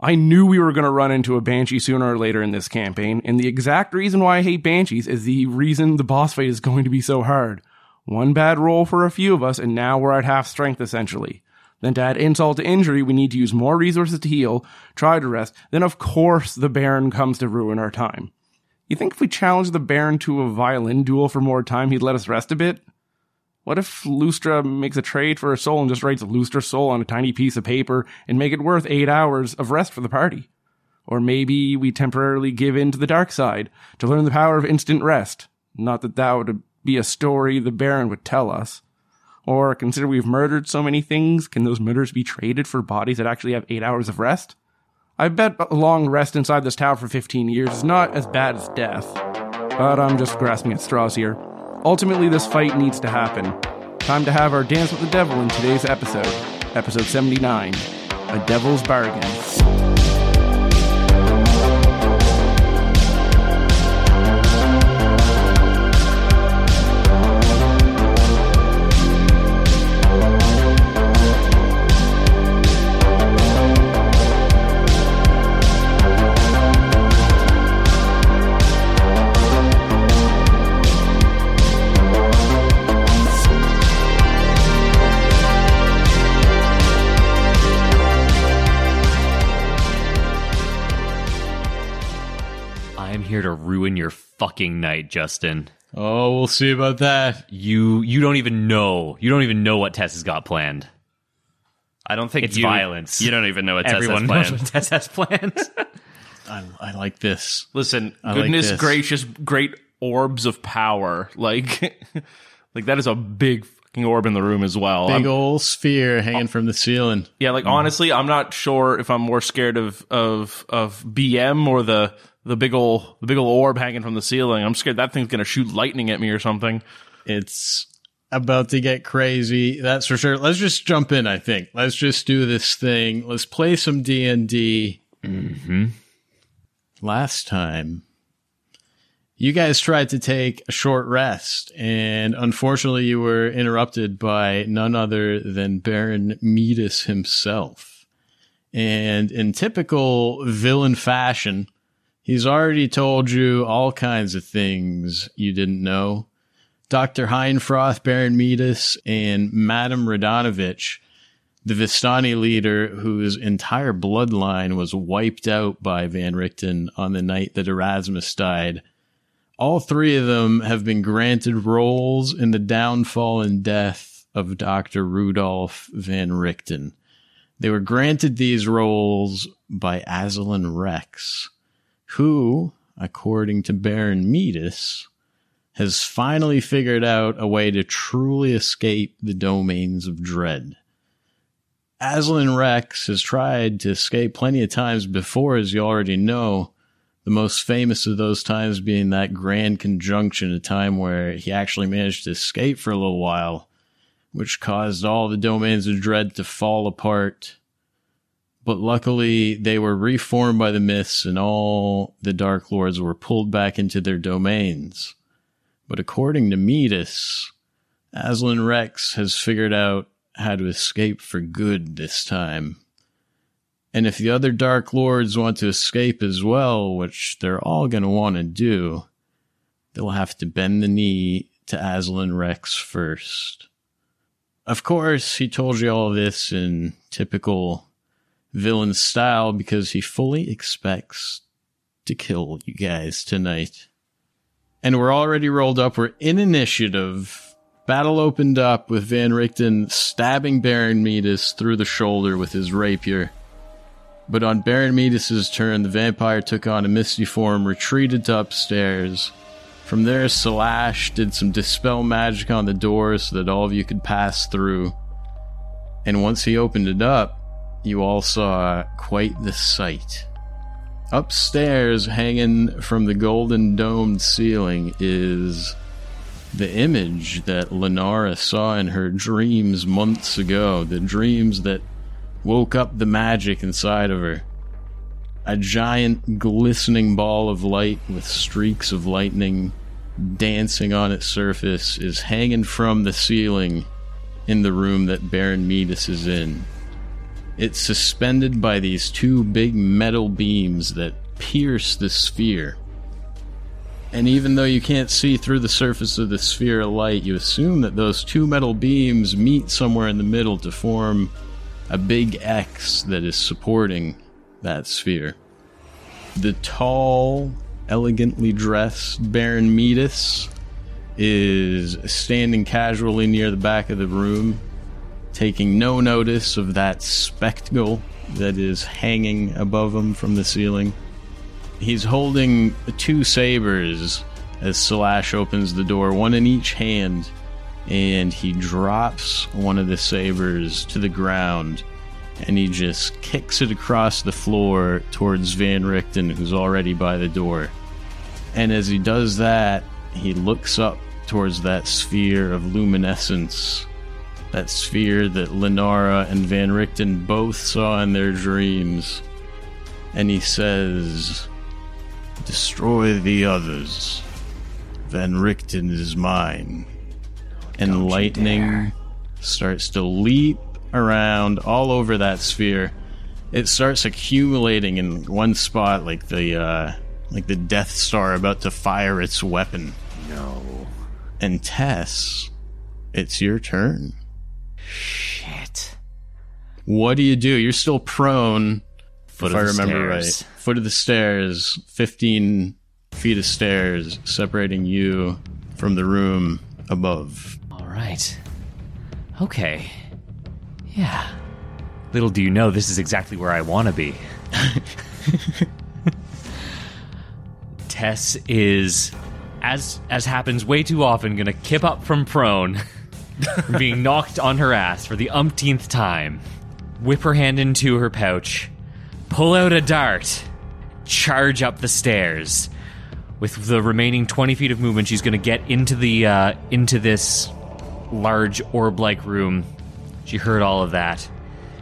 I knew we were going to run into a Banshee sooner or later in this campaign, and the exact reason why I hate Banshees is the reason the boss fight is going to be so hard. One bad roll for a few of us, and now we're at half strength essentially. Then to add insult to injury, we need to use more resources to heal, try to rest, then of course the Baron comes to ruin our time. You think if we challenge the Baron to a violin duel for more time, he'd let us rest a bit? What if Lustra makes a trade for a soul and just writes Lustra's soul on a tiny piece of paper and make it worth eight hours of rest for the party? Or maybe we temporarily give in to the dark side to learn the power of instant rest. Not that that would be a story the Baron would tell us. Or consider we've murdered so many things, can those murders be traded for bodies that actually have eight hours of rest? I bet a long rest inside this tower for 15 years is not as bad as death. But I'm just grasping at straws here. Ultimately, this fight needs to happen. Time to have our dance with the devil in today's episode, episode 79 A Devil's Bargain. Here to ruin your fucking night, Justin. Oh, we'll see about that. You you don't even know. You don't even know what Tess has got planned. I don't think It's you, violence. You don't even know what Tess Everyone has knows planned. what Tess has planned. I, I like this. Listen, I like goodness this. gracious, great orbs of power. Like, like that is a big fucking orb in the room as well. Big I'm- old sphere hanging from the ceiling. yeah, like mm. honestly, I'm not sure if I'm more scared of of of BM or the the big old the big ol' orb hanging from the ceiling. I'm scared that thing's gonna shoot lightning at me or something. It's about to get crazy. That's for sure. Let's just jump in. I think. Let's just do this thing. Let's play some D and D. mm-hmm. Last time, you guys tried to take a short rest, and unfortunately, you were interrupted by none other than Baron Metus himself. And in typical villain fashion, he's already told you all kinds of things you didn't know. Dr. Heinfroth, Baron Metus, and Madame Radonovich, the Vistani leader whose entire bloodline was wiped out by Van Richten on the night that Erasmus died. All three of them have been granted roles in the downfall and death of Dr. Rudolf Van Richten. They were granted these roles by Azalin Rex, who, according to Baron Metus, has finally figured out a way to truly escape the domains of dread. Azalin Rex has tried to escape plenty of times before, as you already know. The most famous of those times being that grand conjunction, a time where he actually managed to escape for a little while, which caused all the domains of dread to fall apart. But luckily, they were reformed by the Mists, and all the Dark Lords were pulled back into their domains. But according to Metus, Azalin Rex has figured out how to escape for good this time. And if the other Dark Lords want to escape as well, which they're all going to want to do, they'll have to bend the knee to Azalin Rex first. Of course, he told you all this in typical villain style because he fully expects to kill you guys tonight. And we're already rolled up. We're in initiative. Battle opened up with Van Richten stabbing Baron Metus through the shoulder with his rapier. But on Baron Metus' turn, the vampire took on a misty form, retreated to upstairs. From there, Slash did some dispel magic on the door so that all of you could pass through. And once he opened it up, you all saw quite the sight. Upstairs, hanging from the golden domed ceiling, is the image that Lenara saw in her dreams months ago, the dreams that woke up the magic inside of her. A giant glistening ball of light with streaks of lightning dancing on its surface is hanging from the ceiling in the room that Baron Metus is in. It's suspended by these two big metal beams that pierce the sphere. And even though you can't see through the surface of the sphere of light, you assume that those two metal beams meet somewhere in the middle to form a big X that is supporting that sphere. The tall, elegantly dressed Baron Metus is standing casually near the back of the room, taking no notice of that spectacle that is hanging above him from the ceiling. He's holding two sabers as Slash opens the door, one in each hand, and he drops one of the sabers to the ground and he just kicks it across the floor towards Van Richten, who's already by the door. And as he does that, he looks up towards that sphere of luminescence, that sphere that Lenara and Van Richten both saw in their dreams. And he says, Destroy the others. Van Richten is mine. And lightning starts to leap around all over that sphere. It starts accumulating in one spot, like the uh, like the Death Star about to fire its weapon. No. And Tess, it's your turn. Shit. What do you do? You're still prone, Foot if I of the remember stairs. right. Foot of the stairs, 15 feet of stairs separating you from the room above. All right. Okay. Yeah. Little do you know, this is exactly where I want to be. Tess is, as as happens way too often, gonna kip up from prone, being knocked on her ass for the umpteenth time. Whip her hand into her pouch, pull out a dart, charge up the stairs. With the remaining twenty feet of movement, she's gonna get into the uh, into this large orb-like room. She heard all of that.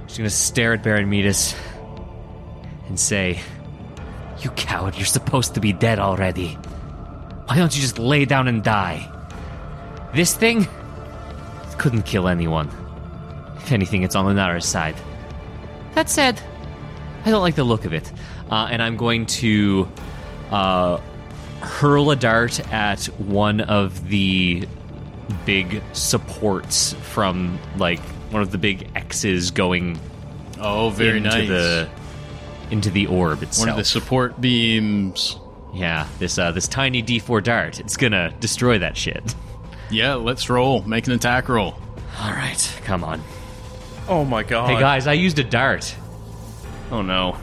She's gonna stare at Baron Metus and say, "You coward! You're supposed to be dead already. Why don't you just lay down and die? This thing couldn't kill anyone. If anything, it's on Lunara's side. That said, I don't like the look of it, uh, and I'm going to uh, hurl a dart at one of the big supports from like one of the big X's going Oh, very into nice. the into the orb itself. One of the support beams. yeah, this uh, this tiny D4 dart. It's gonna destroy that shit. Yeah, let's roll. Make an attack roll. All right, come on. Oh my god. Hey guys, I used a dart. Oh no.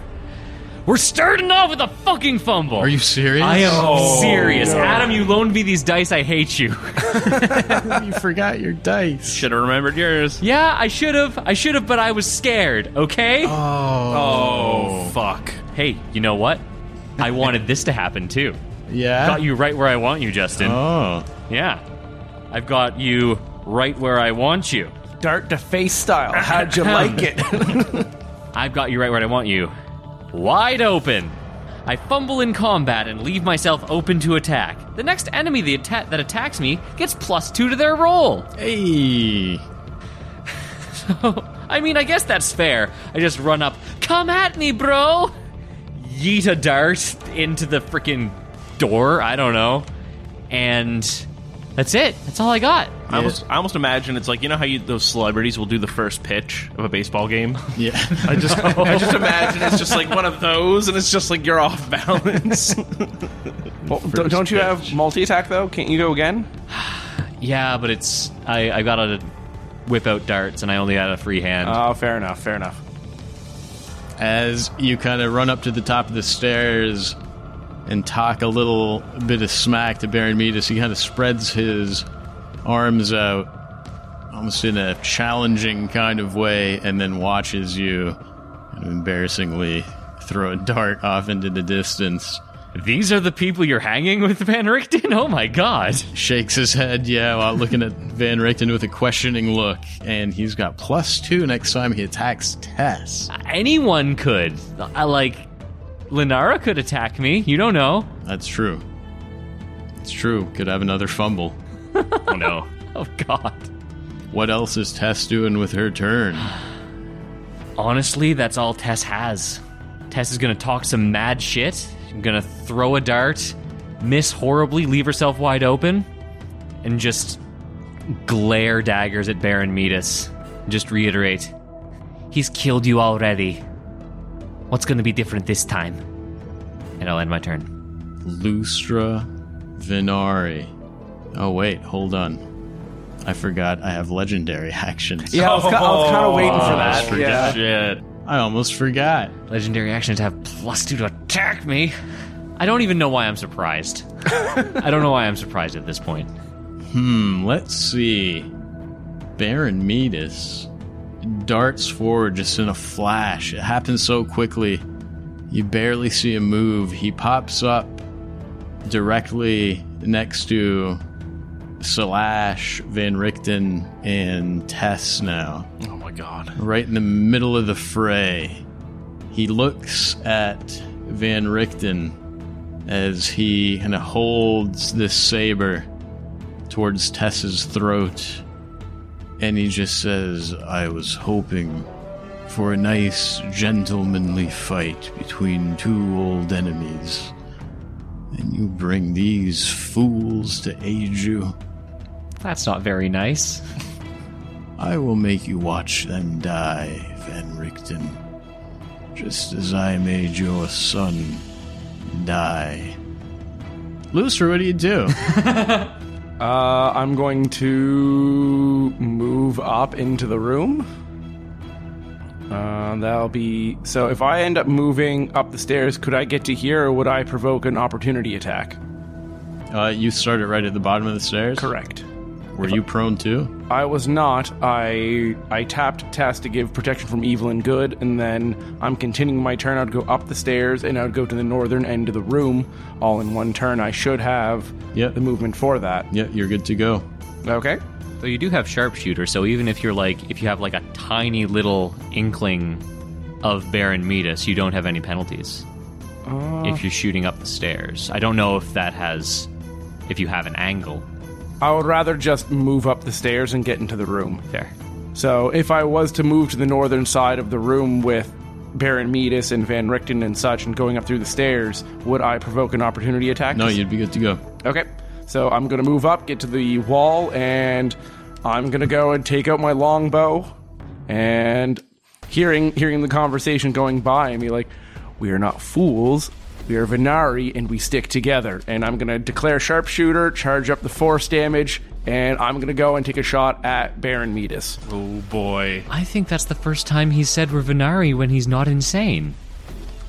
We're starting off with a fucking fumble. Are you serious? I am Oh, serious. no. Adam, you loaned me these dice. I hate you. you forgot your dice. Should have remembered yours. yeah, I should have. I should have, but I was scared. Okay. Oh, Oh, fuck. Hey, you know what? I wanted this to happen too. Yeah. Got you right where I want you, Justin. Oh. Yeah. I've got you right where I want you. Dart to face style. How'd you like it? I've got you right where I want you. Wide open. I fumble in combat and leave myself open to attack. The next enemy the atta- that attacks me gets plus two to their roll. Hey. so, I mean, I guess that's fair. I just run up, come at me, bro! Yeet a dart into the freaking door. I don't know. And that's it. That's all I got. I almost, I almost imagine it's like you know how you, those celebrities will do the first pitch of a baseball game. Yeah. I just, I just imagine it's just like one of those, and it's just like you're off balance. well, don't, don't you have multi attack though? Can't you go again? Yeah, but it's. I, I gotta whip out darts, and I only had a free hand. Oh, fair enough. Fair enough. As you kind of run up to the top of the stairs and talk a little bit of smack to Baron Metus, he kind of spreads his arms out, almost in a challenging kind of way, and then watches you kind of embarrassingly throw a dart off into the distance. These are the people you're hanging with, Van Richten? Oh my god. Shakes his head, yeah, while looking at Van Richten with a questioning look, and he's got plus two next time he attacks Tess. Anyone could. I like. Linara could attack me. You don't know. That's true. It's true. Could have another fumble. Oh no. oh god. What else is Tess doing with her turn? Honestly, that's all Tess has. Tess is gonna talk some mad shit, gonna throw a dart, miss horribly, leave herself wide open, and just glare daggers at Baron Metus. Just reiterate He's killed you already. What's gonna be different this time? And I'll end my turn. Lustra Venari. Oh, wait, hold on. I forgot I have legendary actions. Yeah, I was, ki- I was kind of waiting for that. forgot. Yeah. Shit. I almost forgot. Legendary actions have plus two to attack me. I don't even know why I'm surprised. I don't know why I'm surprised at this point. Hmm, let's see. Baron Metus darts forward just in a flash. It happens so quickly. You barely see him move. He pops up directly next to Slash, Van Richten, and Tess now. Oh my god. right in the middle of the fray. He looks at Van Richten as he kind of holds this saber towards Tess's throat. And he just says, I was hoping for a nice, gentlemanly fight between two old enemies. And you bring these fools to aid you. That's not very nice. I will make you watch them die, Van Richten. Just as I made your son die. Lucer, what do you do? Uh, I'm going to move up into the room. Uh, that'll be so. If I end up moving up the stairs, could I get to here, or would I provoke an opportunity attack? uh, you started right at the bottom of the stairs? Correct. Were you prone too? I was not. I I tapped Tess to give protection from evil and good, and then I'm continuing my turn. I'd go up the stairs, and I'd go to the northern end of the room, all in one turn. I should have Yep. the movement for that. Yeah, you're good to go. Okay. So you do have sharpshooter, so even if you're like if you have like a tiny little inkling of Baron Metus, you don't have any penalties. Uh. if you're shooting up the stairs. I don't know if that has if you have an angle. I would rather just move up the stairs and get into the room. There. So if I was to move to the northern side of the room with Baron Metus and Van Richten and such and going up through the stairs, would I provoke an opportunity attack? No, you'd be good to go. Okay. So I'm going to move up, get to the wall, and I'm going to go and take out my longbow. And hearing hearing the conversation going by, and be like, "We are not fools. We are Venari, and we stick together." And I'm going to declare sharpshooter, charge up the force damage, and I'm going to go and take a shot at Baron Metus. Oh boy. I think that's the first time he said Ravenari when he's not insane.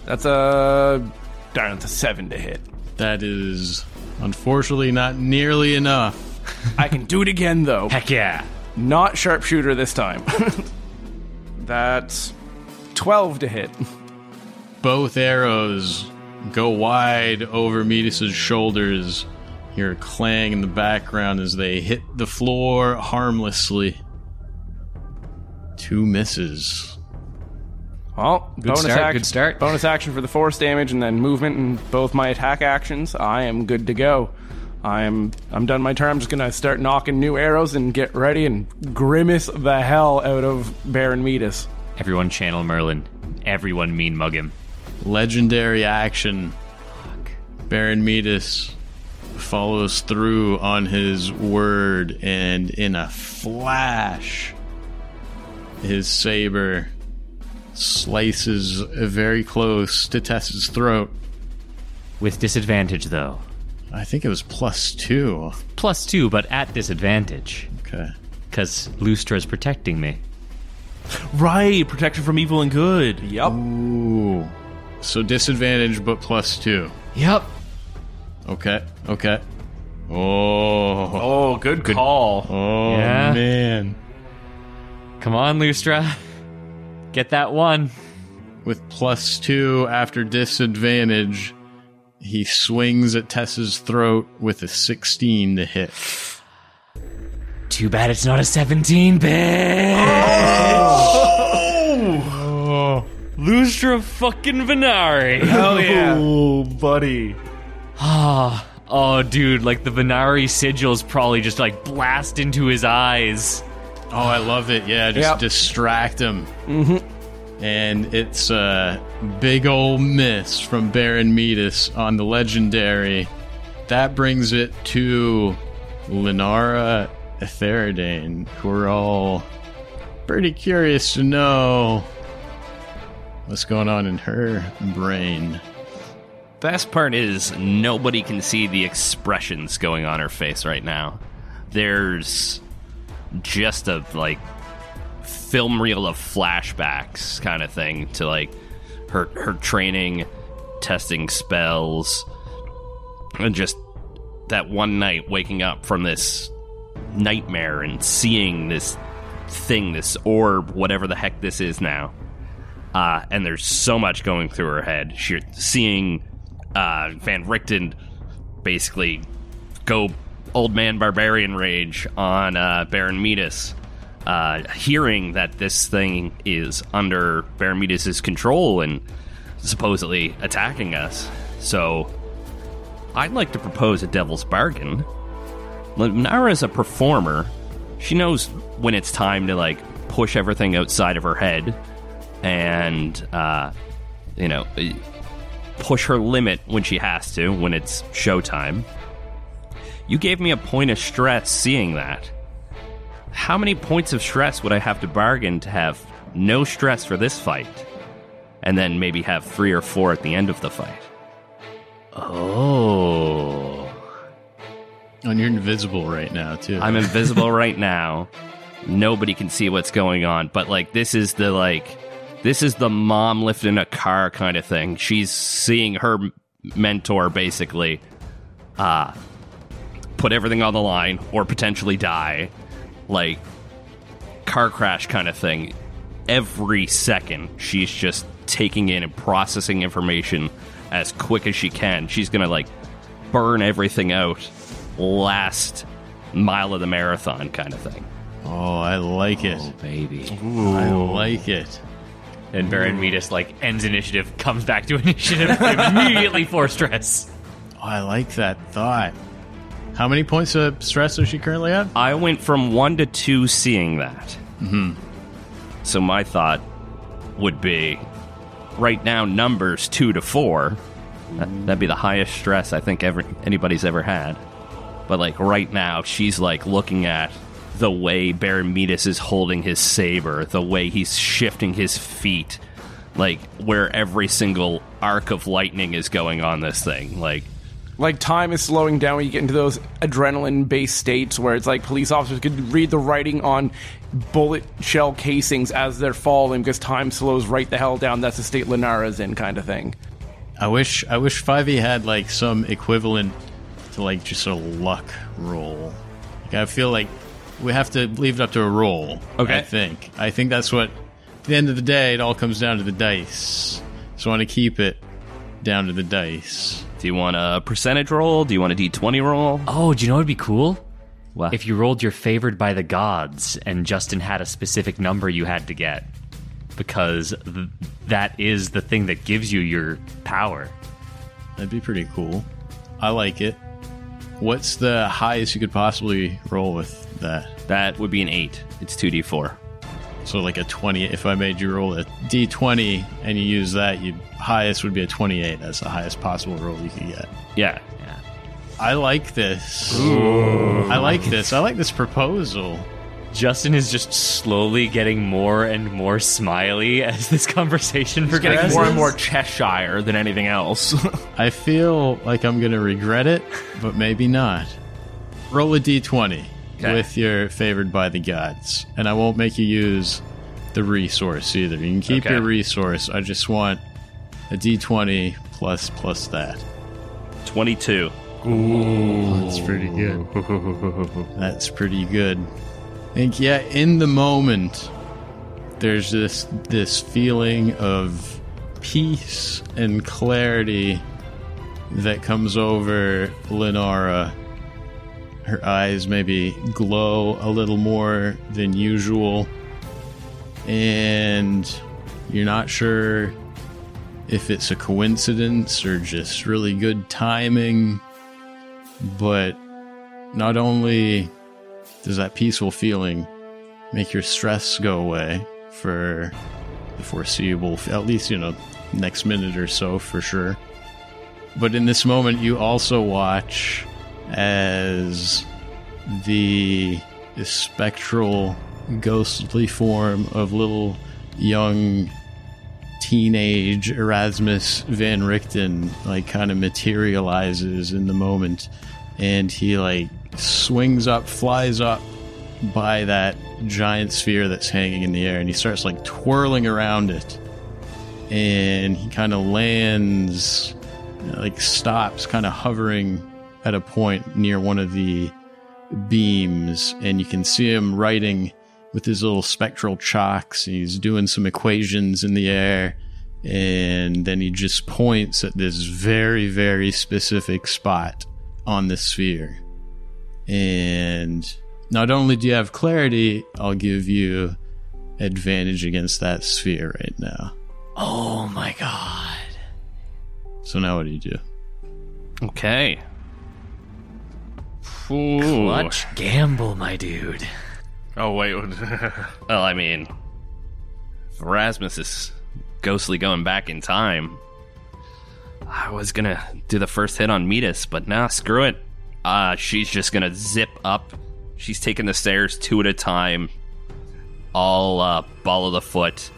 That's a darn, it's a seven to hit. That is unfortunately not nearly enough. I can do it again though. Heck yeah. Not sharpshooter this time. That's twelve to hit. Both arrows go wide over Metus' shoulders. Hear a clang in the background as they hit the floor harmlessly. Two misses. Well, bonus start, action. good start. Bonus action for the force damage, and then movement and both my attack actions. I am good to go. I'm I'm done my turn. I'm just gonna start nocking new arrows and get ready and grimace the hell out of Baron Metus. Everyone channel Merlin. Everyone mean mug him. Legendary action. Baron Metus follows through on his word, and in a flash, his saber slices very close to Tess's throat. With disadvantage though. I think it was plus two. Plus two, but at disadvantage. Okay. Because Lustra is protecting me. Right, protection from evil and good. Yep. Ooh. So disadvantage, but plus two. Yep. Okay. Okay. Oh. Oh, good, call. Oh Yeah. man. Come on, Lustra. Get that one. With plus two after disadvantage, he swings at Tess's throat with a 16 to hit. Too bad it's not a 17 bit. Oh. Lustra fucking Venari. Hell yeah. Oh, buddy. Ah. oh, dude, like the Venari sigils probably just like blast into his eyes. Oh, I love it. Yeah, just Yep. distract him. And it's a big old miss from Baron Metus on the legendary. That brings it to Linara Etheridane, who are all pretty curious to know what's going on in her brain. Best part is nobody can see the expressions going on her face right now. There's just a like film reel of flashbacks kind of thing to like her her training, testing spells, and just that one night waking up from this nightmare and seeing this thing, this orb, whatever the heck this is now. Uh, and there's so much going through her head. She's seeing uh, Van Richten basically go old man barbarian rage on uh, Baron Metus. Uh, hearing that this thing is under Baron Metus' control and supposedly attacking us. So I'd like to propose a devil's bargain. Nara is a performer. She knows when it's time to like push everything outside of her head and uh, you know push her limit when she has to when it's showtime. You gave me a point of stress seeing that. How many points of stress would I have to bargain to have no stress for this fight? And then maybe have three or four at the end of the fight. Oh. And you're invisible right now, too. I'm invisible right now. Nobody can see what's going on, but like this is the like this is the mom lifting a car kind of thing. She's seeing her mentor basically uh put everything on the line or potentially die. Like car crash kind of thing. Every second she's just taking in and processing information as quick as she can. She's going to like burn everything out last mile of the marathon kind of thing. oh, I like it. baby. I like it. And Baron Metus like ends initiative, comes back to initiative immediately for stress. Oh, I like that thought. How many points of stress does she currently have? I went from one to two seeing that. Mm-hmm. So my thought would be right now, numbers two to four. That'd be the highest stress I think ever anybody's ever had. But like right now, she's like looking at the way Baron Metus is holding his saber, the way he's shifting his feet, like where every single arc of lightning is going on this thing. Like like time is slowing down when you get into those adrenaline based states where it's like police officers could read the writing on bullet shell casings as they're falling because time slows right the hell down. That's the state Linara's in, kind of thing. I wish I wish 5e had like some equivalent to like just a luck roll. Like I feel like we have to leave it up to a roll. Okay. I think. I think that's what at the end of the day it all comes down to the dice. So I want to keep it down to the dice. Do you want a percentage roll? Do you want a d20 roll? Oh, do you know what'd be cool? What? If you rolled your favored by the gods and Justin had a specific number you had to get. Because th- that is the thing that gives you your power. That'd be pretty cool. I like it. What's the highest you could possibly roll with that? That would be an 8. It's 2d4. So like a 20 if I made you roll a d20 and you use that, your highest would be a 28. That's the highest possible roll you could get. Yeah. I like this. I like this. I like this proposal. Justin is just slowly getting more and more smiley as this conversation Getting progresses. more and more Cheshire than anything else. I feel like I'm going to regret it, but maybe not. Roll a d20 Okay. with your favored by the gods, and I won't make you use the resource either. You can keep Okay. your resource. I just want a d20 plus plus that. 22. That's pretty good. That's pretty good. I think yeah, in the moment there's this this feeling of peace and clarity that comes over Linara. Her eyes maybe glow a little more than usual. And you're not sure if it's a coincidence or just really good timing but not only does that peaceful feeling make your stress go away for the foreseeable, at least, you know, next minute or so for sure. But in this moment, you also watch as the spectral, ghostly form of little young teenage Erasmus Van Richten like kind of materializes in the moment and he like swings up, flies up by that giant sphere that's hanging in the air and he starts like twirling around it. And he kind of lands like stops kind of hovering at a point near one of the beams and you can see him writing with his little spectral chalks he's doing some equations in the air and then he just points at this very very specific spot on the sphere and not only do you have clarity i'll give you advantage against that sphere right now Oh my god. so now what do you do Okay. Ooh. Clutch gamble, my dude. Oh wait, Well, I mean, Erasmus is ghostly going back in time. I was gonna do the first hit on Metus, but nah, screw it. Uh, she's just gonna zip up. She's taking the stairs two at a time. All uh, ball of the foot.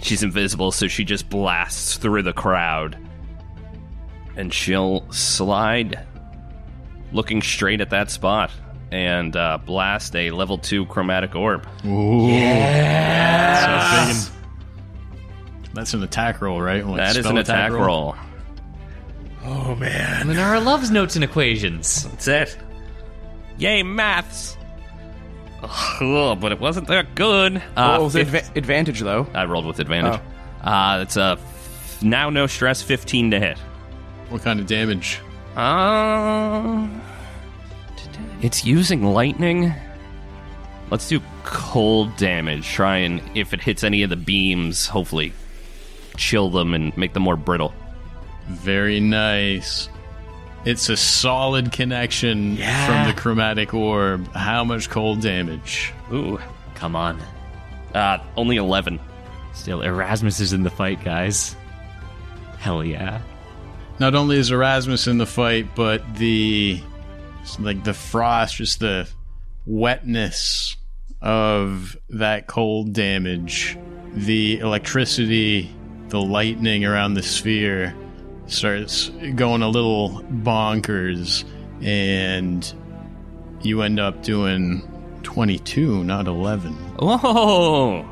She's invisible, so she just blasts through the crowd. And she'll slide looking straight at that spot and uh, blast a level 2 chromatic orb. Ooh. Yes. That's an attack roll, right? Like That is spell an attack roll. Roll. Oh man, Lenara loves notes and equations. That's it. Yay, maths! Ugh, but it wasn't that good. Uh, oh, it was fif- adva- advantage though. I rolled with advantage. Uh, it's a f- now no stress 15 to hit. What kind of damage? Uh, it's using lightning. Let's do cold damage. Try and if it hits any of the beams, hopefully chill them and make them more brittle. Very nice. It's a solid connection from the chromatic orb. How much cold damage? Ooh, Come on. uh, only 11. Still, Erasmus is in the fight, guys. Hell yeah. Not only is Erasmus in the fight, but the like the frost, just the wetness of that cold damage, the electricity, the lightning around the sphere starts going a little bonkers, and you end up doing 22, not 11. Oh,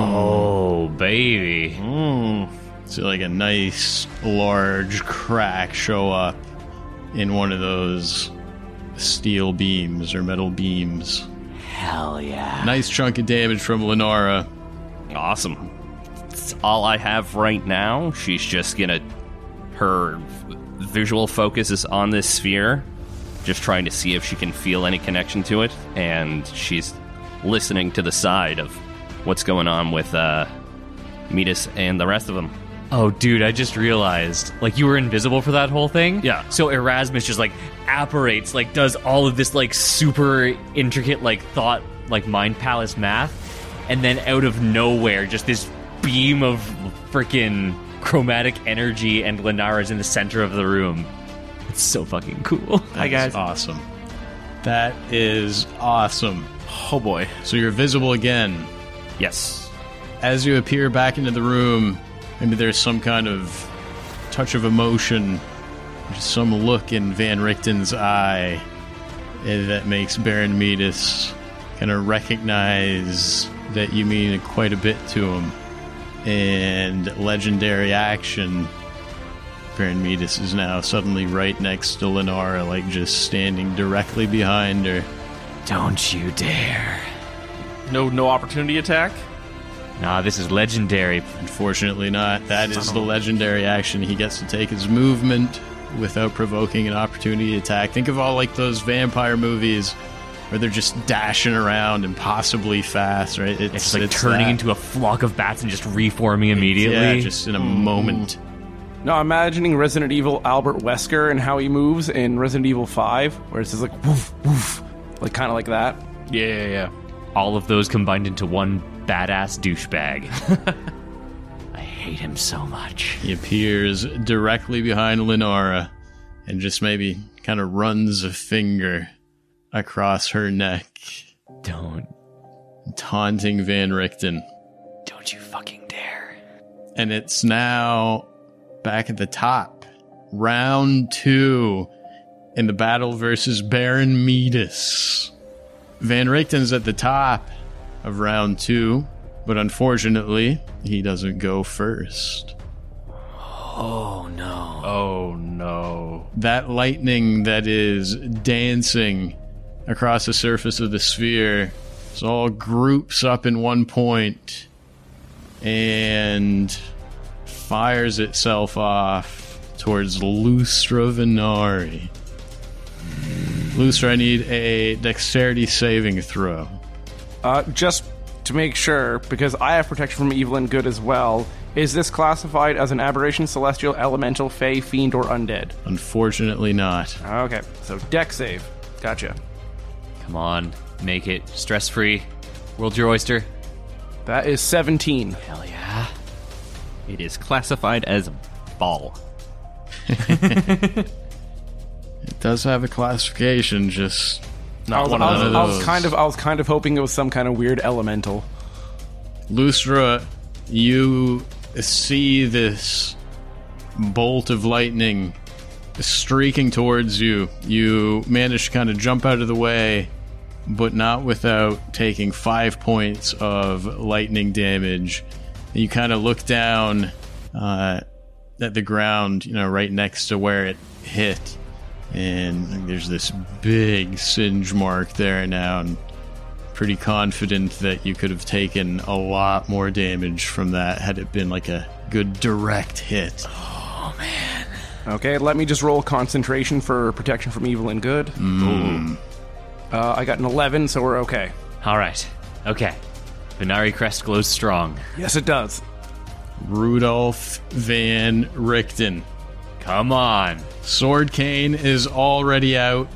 Oh, baby. Hmm. So like a nice large crack show up in one of those steel beams or metal beams. Hell yeah. Nice chunk of damage from Lenara. awesome. That's all I have right now. She's just gonna. Her visual focus is on this sphere, just trying to see if she can feel any connection to it, and she's listening to the side of what's going on with uh, Metus and the rest of them. Oh, dude, I just realized. Like, you were invisible for that whole thing? Yeah. So Erasmus just, like, apparates, like, does all of this, like, super intricate, like, thought, like, mind palace math. And then out of nowhere, just this beam of freaking chromatic energy, and Lenara's in the center of the room. It's so fucking cool. Hi guys. Awesome. That is awesome. oh boy. So you're visible again. Yes. As you appear back into the room, maybe there's some kind of touch of emotion, just some look in Van Richten's eye eh, that makes Baron Metus kind of recognize that you mean quite a bit to him. And legendary action, Baron Metus is now suddenly right next to Lenara, like just standing directly behind her. Don't you dare. No, no opportunity attack. Nah, this is legendary. Unfortunately, not. That is the legendary action. He gets to take his movement without provoking an opportunity attack. Think of all like those vampire movies where they're just dashing around impossibly fast, right? It's just like turning that. into a flock of bats and just reforming immediately. yeah, just in a hmm. moment. No, I'm imagining Resident Evil Albert Wesker and how he moves in Resident Evil 5, where it's just like woof, woof, like kind of like that. Yeah, yeah, yeah. All of those combined into one badass douchebag. I hate him so much. He appears directly behind Lenora and just maybe kind of runs a finger across her neck, Don't, taunting Van Richten. don't you fucking dare. And it's now back at the top. Round two in the battle versus Baron Metus. Van Richten's at the top of round two, but unfortunately, he doesn't go first. Oh no. Oh no. that lightning that is dancing across the surface of the sphere is all groups up in one point and fires itself off towards Lustra Venari. Lustra, I need a dexterity saving throw. Uh, just to make sure, because I have protection from evil and good as well, is this classified as an aberration, celestial, elemental, fey, fiend, or undead? Unfortunately, not. Okay, so Dex save. Gotcha. Come on, make it stress free. World your oyster. That is 17. Hell yeah. It is classified as ball. It does have a classification, just I was, one I was- of I was kind of, I was kind of hoping it was some kind of weird elemental. Lustra, you see this bolt of lightning streaking towards you. You manage to kind of jump out of the way, but not without taking five points of lightning damage. And You kind of look down uh, at the ground, you know, right next to where it hit, and there's this big singe mark there now. And pretty confident that you could have taken a lot more damage from that had it been like a good direct hit. Oh man. Okay, let me just roll concentration for protection from evil and good. Uh, I got an 11, so we're okay. All right. Okay. Venari Crest glows strong. Yes, it does. Rudolph Van Richten. Come on. Sword Cane is already out.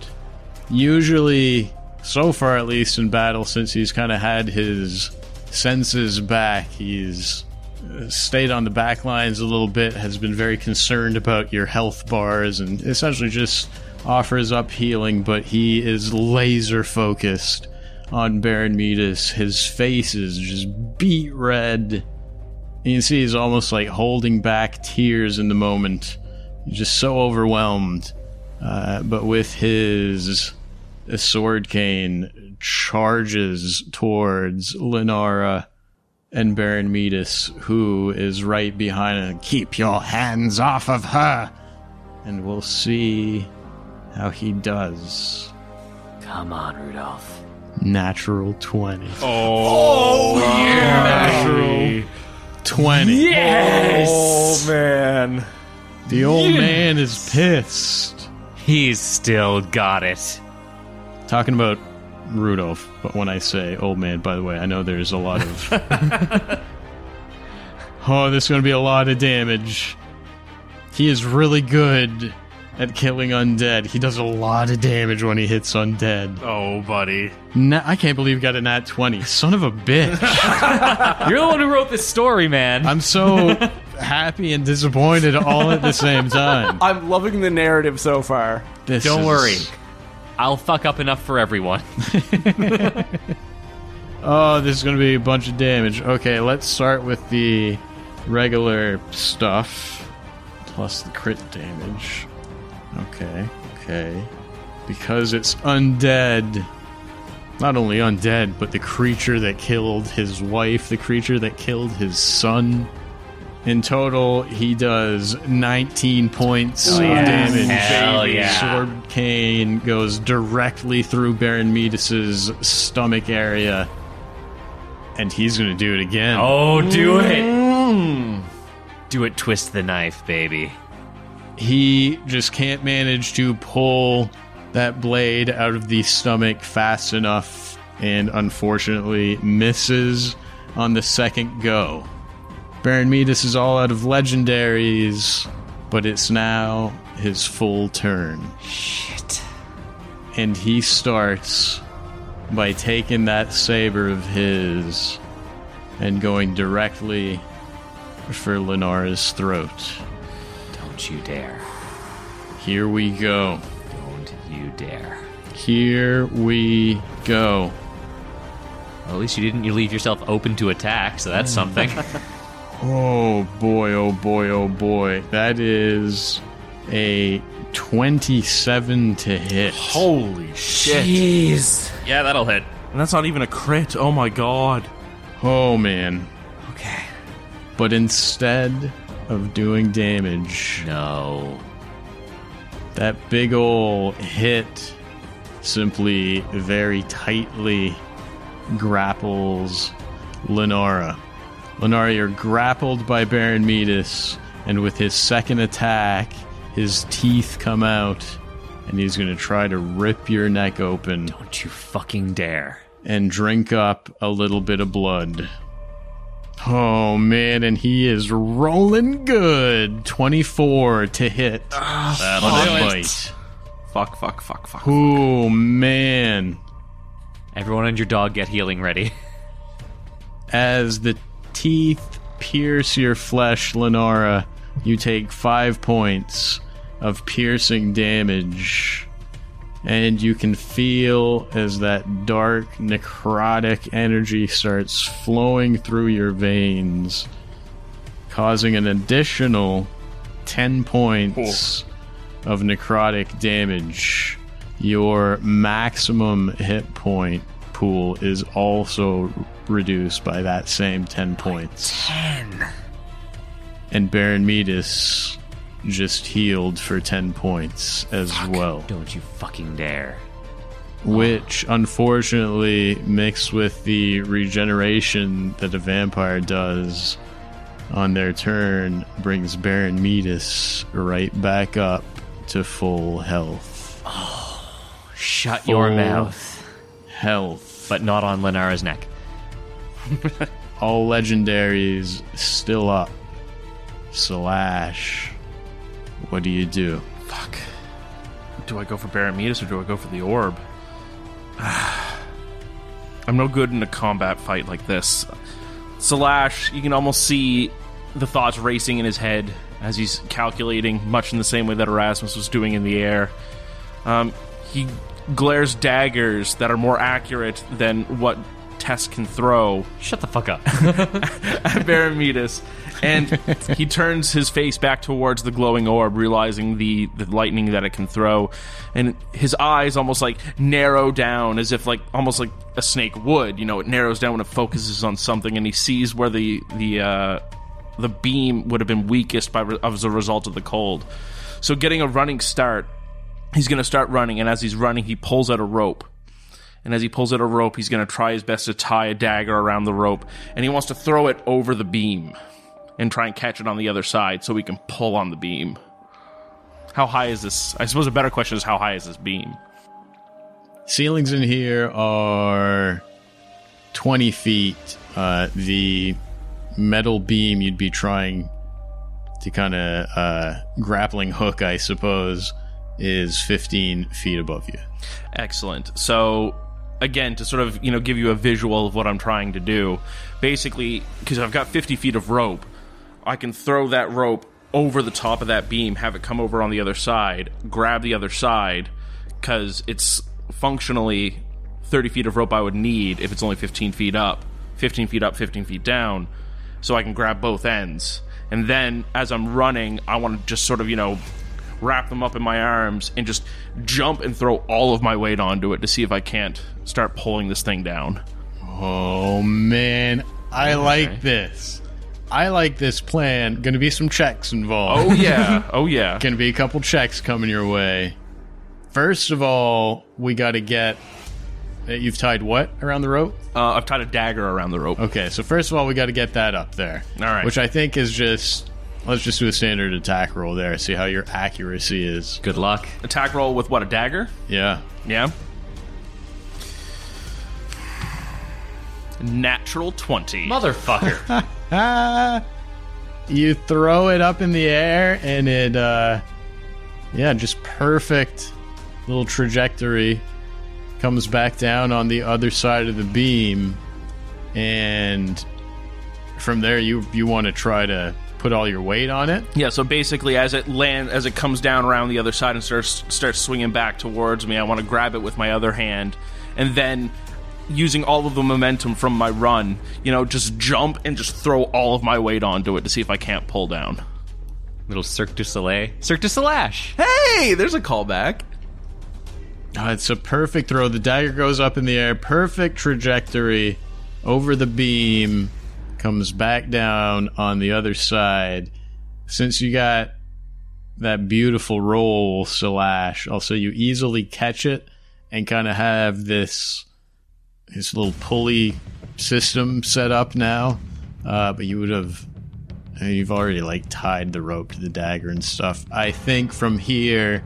Usually, so far at least in battle, since he's kind of had his senses back, he's uh, stayed on the back lines a little bit, has been very concerned about your health bars, and essentially just offers up healing, but he is laser focused on Baron Metus. His face is just beet red. You can see he's almost like holding back tears in the moment. He's just so overwhelmed. Uh, but with his sword cane, charges towards Lenara and Baron Metus, who is right behind him. Keep your hands off of her! And we'll see how he does. Come on, Rudolph. Natural 20. Oh, yeah. 20. Yes! Oh man. The old man is pissed. He's still got it. Talking about Rudolph, but when I say old man, by the way, I know there's a lot of. oh, there's going to be a lot of damage. He is really good at killing undead. He does a lot of damage when he hits undead. Oh, buddy. Na- I can't believe you got a nat 20. Son of a bitch. You're the one who wrote this story, man. I'm so happy and disappointed all at the same time. I'm loving the narrative so far. This Don't is- worry. I'll fuck up enough for everyone. Oh, this is going to be a bunch of damage. Okay, let's start with the regular stuff plus the crit damage. Okay, okay. Because it's undead. Not only undead, but the creature that killed his wife, the creature that killed his son. In total, he does 19 points oh, of damage. Hell yeah. Sword cane goes directly through Baron Metus's stomach area. And he's going to do it again. Oh, do it. Mm. Do it, twist the knife, baby. he just can't manage to pull that blade out of the stomach fast enough and unfortunately misses on the second go. Baron Metus is all out of legendaries, but it's now his full turn. Shit. And he starts by taking that saber of his and going directly for Lenara's throat. Don't you dare. Here we go. Don't you dare. Here we go. Well, at least you didn't you leave yourself open to attack, so that's something. Oh boy, oh boy, oh boy. That is a 27 to hit. Holy shit! Jeez. Yeah, that'll hit. And that's not even a crit. Oh my god. Oh man. okay. But instead of doing damage, No. that big ol' hit simply very tightly grapples Lenara. Lenara, you're grappled by Baron Metus, and with his second attack, his teeth come out, and he's going to try to rip your neck open Don't you fucking dare. and drink up a little bit of blood. Oh man, and he is rolling good. 24 to hit ah, That'll do it. bite. Fuck, fuck, fuck, fuck. Oh man. Everyone and your dog get healing ready. As the teeth pierce your flesh, Lenara, you take five points of piercing damage. And you can feel as that dark, necrotic energy starts flowing through your veins, causing an additional 10 points of necrotic damage. Your maximum hit point pool is also reduced by that same 10 points. 10. And Baron Metus just healed for 10 points as well. Don't you fucking dare. Which, unfortunately, mixed with the regeneration that a vampire does on their turn, brings Baron Metus right back up to full health. Oh, Shut your mouth. Health. But not on Lenara's neck. All legendaries still up. Slash. What do you do? Fuck. Do I go for Baron Metus or do I go for the orb? I'm no good in a combat fight like this. Slash, you can almost see the thoughts racing in his head as he's calculating, much in the same way that Erasmus was doing in the air. Um, he glares daggers that are more accurate than what Tess can throw Shut the fuck up. at Baron Metus, and he turns his face back towards the glowing orb, realizing the, the lightning that it can throw, and his eyes almost like narrow down as if like almost like a snake would. You know, it narrows down when it focuses on something, and he sees where the the uh, the beam would have been weakest by as a result of the cold. So, getting a running start, he's going to start running, and as he's running, he pulls out a rope. And as he pulls out a rope, he's going to try his best to tie a dagger around the rope. And he wants to throw it over the beam and try and catch it on the other side so he can pull on the beam. How high is this? I suppose a better question is how high is this beam? Ceilings in here are 20 feet. Uh, the metal beam you'd be trying to kind of uh, grappling hook, I suppose, is 15 feet above you. Excellent. So again, to sort of you know give you a visual of what I'm trying to do, basically because I've got 50 feet of rope, I can throw that rope over the top of that beam, have it come over on the other side, grab the other side, because it's functionally 30 feet of rope I would need if it's only 15 feet up, 15 feet up, 15 feet down, so I can grab both ends. And then as I'm running, I want to just sort of you know wrap them up in my arms and just jump and throw all of my weight onto it to see if I can't start pulling this thing down. Oh, man. I like this. I like this plan. Going to be some checks involved. Oh yeah, oh yeah. Going to be a couple checks coming your way. First of all, we got to get. uh, You've tied what around the rope? Uh, I've tied a dagger around the rope. Okay, so first of all, we got to get that up there. All right. Which I think is just. Let's just do a standard attack roll there. See how your accuracy is. Good luck. Attack roll with what? A dagger? Yeah. Yeah. Natural twenty. Motherfucker. Ah, you throw it up in the air, and it, uh, yeah, just perfect little trajectory. comes back down on the other side of the beam, and from there you you want to try to put all your weight on it. Yeah, so basically, as it land, as it comes down around the other side and starts starts swinging back towards me, I want to grab it with my other hand, and then using all of the momentum from my run, you know, just jump and just throw all of my weight onto it to see if I can't pull down. Little Cirque du Soleil. Cirque du Slash. Hey, there's a callback. Oh, it's a perfect throw. The dagger goes up in the air, perfect trajectory over the beam, comes back down on the other side. Since you got that beautiful roll, Slash, also you easily catch it and kind of have this this little pulley system set up now. Uh, but you would have you've already like tied the rope to the dagger and stuff. I think from here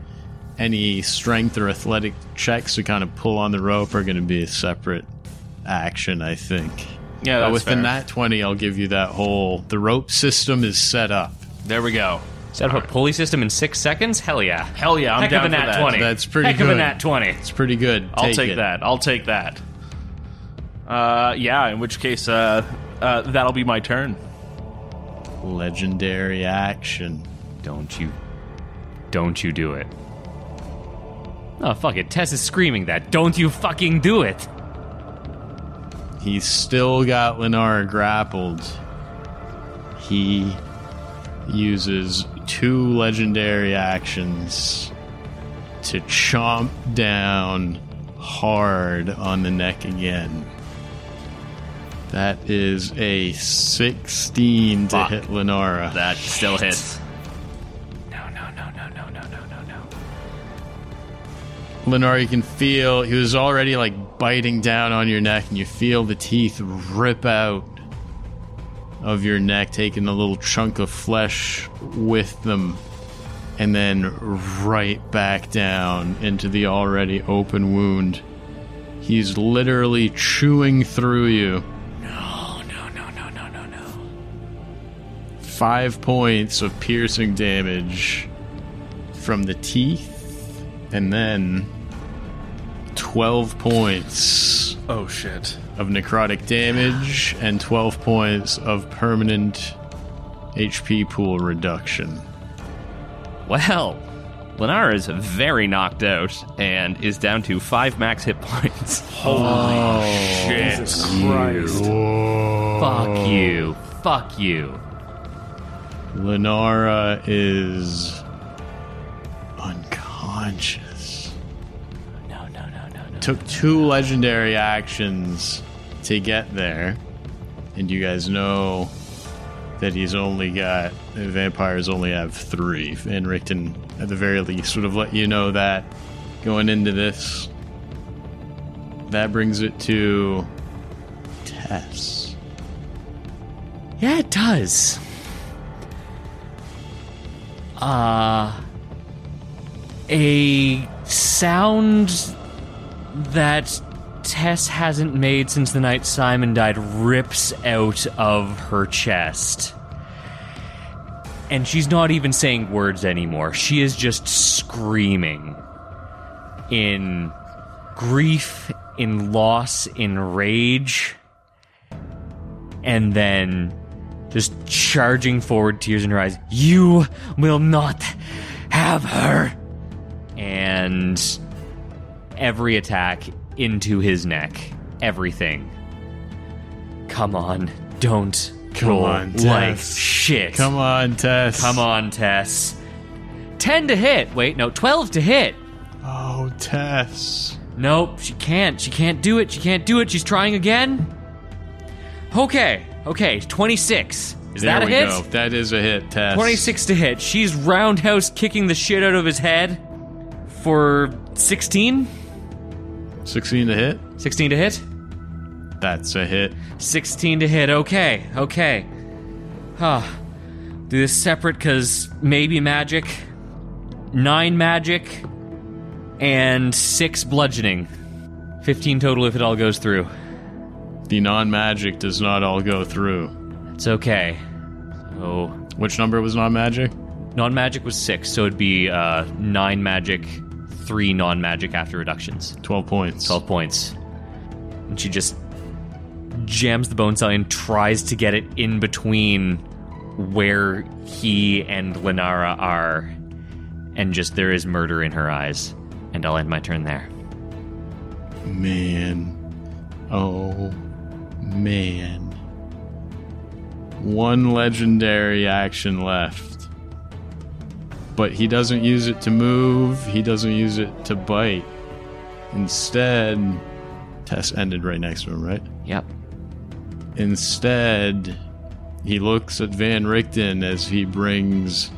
any strength or athletic checks to kind of pull on the rope are going to be a separate action, I think. Yeah, But within fair. that 20, I'll give you that whole. The rope system is set up. There we go. Set up a pulley system in six seconds? Hell yeah. Hell yeah, I'm Heck down of a for nat that. 20. That's pretty Heck of a good. nat 20. It's pretty good. I'll take it. that. I'll take that. Uh, yeah. In which case, uh, uh, that'll be my turn. Legendary action. Don't you. Don't you do it. Oh, fuck it. Tess is screaming that. Don't you fucking do it. He's still got Lenara grappled. He uses two legendary actions to chomp down hard on the neck again. That is a 16 to hit Lenara. That still hits. No, no, no, no, no, no, no, no, no. Lenore, you can feel he was already like biting down on your neck, and you feel the teeth rip out of your neck, taking a little chunk of flesh with them, and then right back down into the already open wound. He's literally chewing through you. No, no, no, no, no, no, no. Five points of piercing damage from the teeth, and then 12 points Oh shit. of necrotic damage and 12 points of permanent HP pool reduction. Well, Lenara is very knocked out and is down to five max hit points. Holy oh, shit! Jesus Christ. Fuck you. Fuck you. Lenara is unconscious. Took two legendary actions to get there, and you guys know that he's only got vampires only have three. and Richten, at the very least, would have let you know that going into this. That brings it to Tess. Yeah, it does. Uh, a sound that Tess hasn't made since the night Simon died rips out of her chest. And she's not even saying words anymore. She is just screaming in grief, in loss, in rage and then just charging forward, tears in her eyes. You will not have her. And every attack into his neck. Everything. Come on. Don't Come roll on, like Tess. shit. Come on, Tess. Come on, Tess. 10 to hit. Wait, no, 12 to hit. Oh, Tess. Nope, she can't. She can't do it. She can't do it. She's trying again. Okay, okay, 26. Is there that a we hit? go. That is a hit, Tess. 26 to hit. She's roundhouse kicking the shit out of his head for 16. 16 to hit. 16 to hit. That's a hit. 16 to hit. Okay, okay. Huh. Do this separate because maybe magic. Nine magic. And six bludgeoning. 15 total if it all goes through. The non magic does not all go through. It's okay. Oh, Which number was non magic? non magic was six, so it'd be uh, nine magic, three non magic after reductions. 12 points. 12 points. And she just jams the bone saw and tries to get it in between where he and Lenara are. And just there is murder in her eyes. And I'll end my turn there. Man. Oh, man. One legendary action left. But he doesn't use it to move, he doesn't use it to bite. Instead, Tess ended right next to him, right? Yep. Instead, he looks at Van Richten as he brings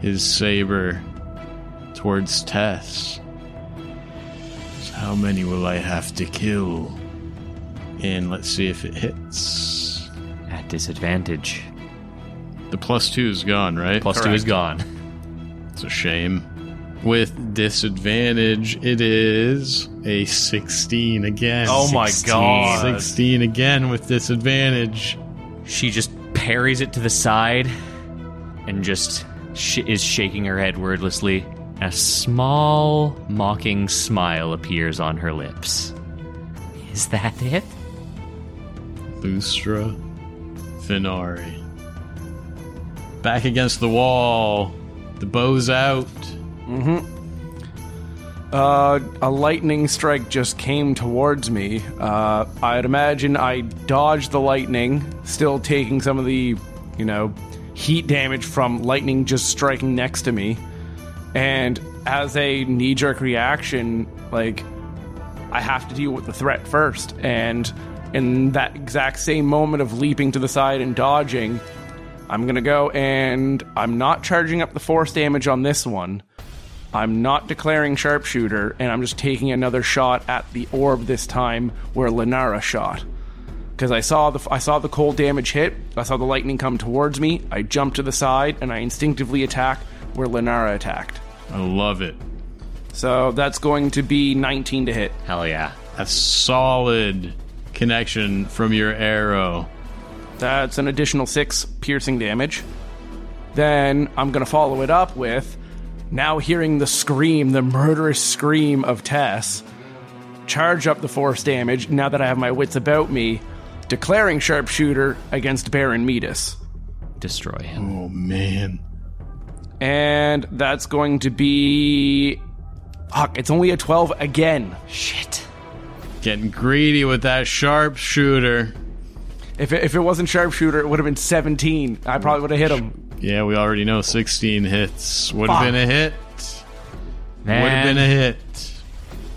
his saber towards Tess. So how many will I have to kill? And let's see if it hits. At disadvantage. The plus two is gone, right? Plus two is gone. It's a shame. With disadvantage, it is a 16 again. Oh my 16. god. 16 again with disadvantage. She just parries it to the side and just sh- is shaking her head wordlessly. A small, mocking smile appears on her lips. Is that it? Lustra, Finari. Back against the wall. The bow's out. Uh, a lightning strike just came towards me. Uh, I'd imagine I dodged the lightning, still taking some of the, you know, heat damage from lightning just striking next to me. And as a knee jerk reaction, like, I have to deal with the threat first. And in that exact same moment of leaping to the side and dodging, I'm gonna go and I'm not charging up the force damage on this one. I'm not declaring sharpshooter, and I'm just taking another shot at the orb this time where Lenara shot. Because I saw the I saw the cold damage hit, I saw the lightning come towards me. I jumped to the side and I instinctively attack where Lenara attacked. I love it. So that's going to be 19 to hit. Hell yeah. A solid connection from your arrow. That's an additional six piercing damage. Then I'm going to follow it up with now hearing the scream, the murderous scream of Tess. Charge up the force damage now that I have my wits about me, declaring sharpshooter against Baron Metus. Destroy him. Oh man. And that's going to be. Fuck, it's only a 12 again. Shit. Getting greedy with that sharpshooter. If it, if it wasn't sharpshooter, it would have been 17. I probably would have hit him. Yeah, we already know 16 hits. Would have been a hit. Would have been a hit.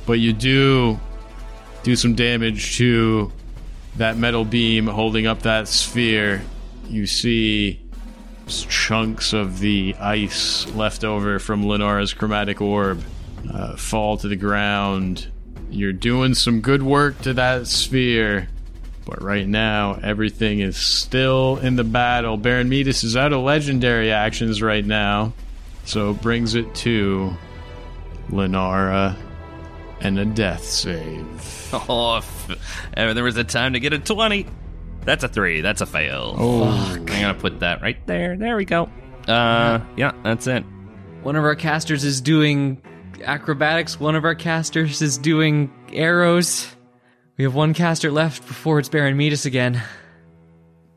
But you do do some damage to that metal beam holding up that sphere. You see chunks of the ice left over from Lenora's chromatic orb uh, fall to the ground. You're doing some good work to that sphere. But right now, everything is still in the battle. Baron Metus is out of legendary actions right now. So it brings it to Lenara and a death save. Oh, if ever there was a time to get a 20. That's a 3. That's a fail. Oh, I'm going to put that right there. There we go. Uh, yeah, that's it. One of our casters is doing acrobatics, one of our casters is doing arrows. We have one caster left before it's Baron Metus again.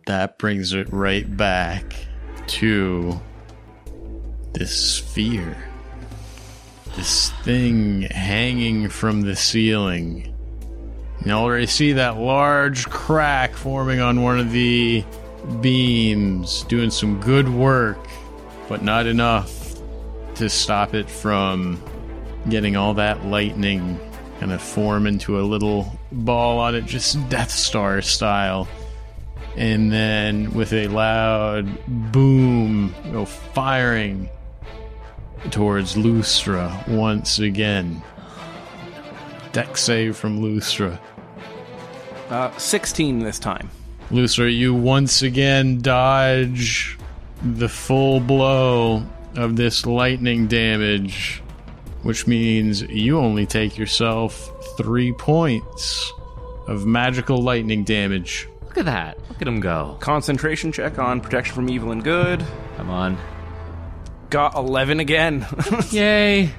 that brings it right back to this sphere. This thing hanging from the ceiling. You already see that large crack forming on one of the beams, doing some good work, but not enough to stop it from getting all that lightning kind of form into a little ball on it, just Death Star style. And then with a loud boom, go firing towards Lustra once again. Dex save from Lustra. Uh, 16 this time. Lustra, you once again dodge the full blow of this lightning damage, which means you only take yourself three points of magical lightning damage. Look at that. Look at him go. Concentration check on protection from evil and good. Come on. Got 11 again. Yay.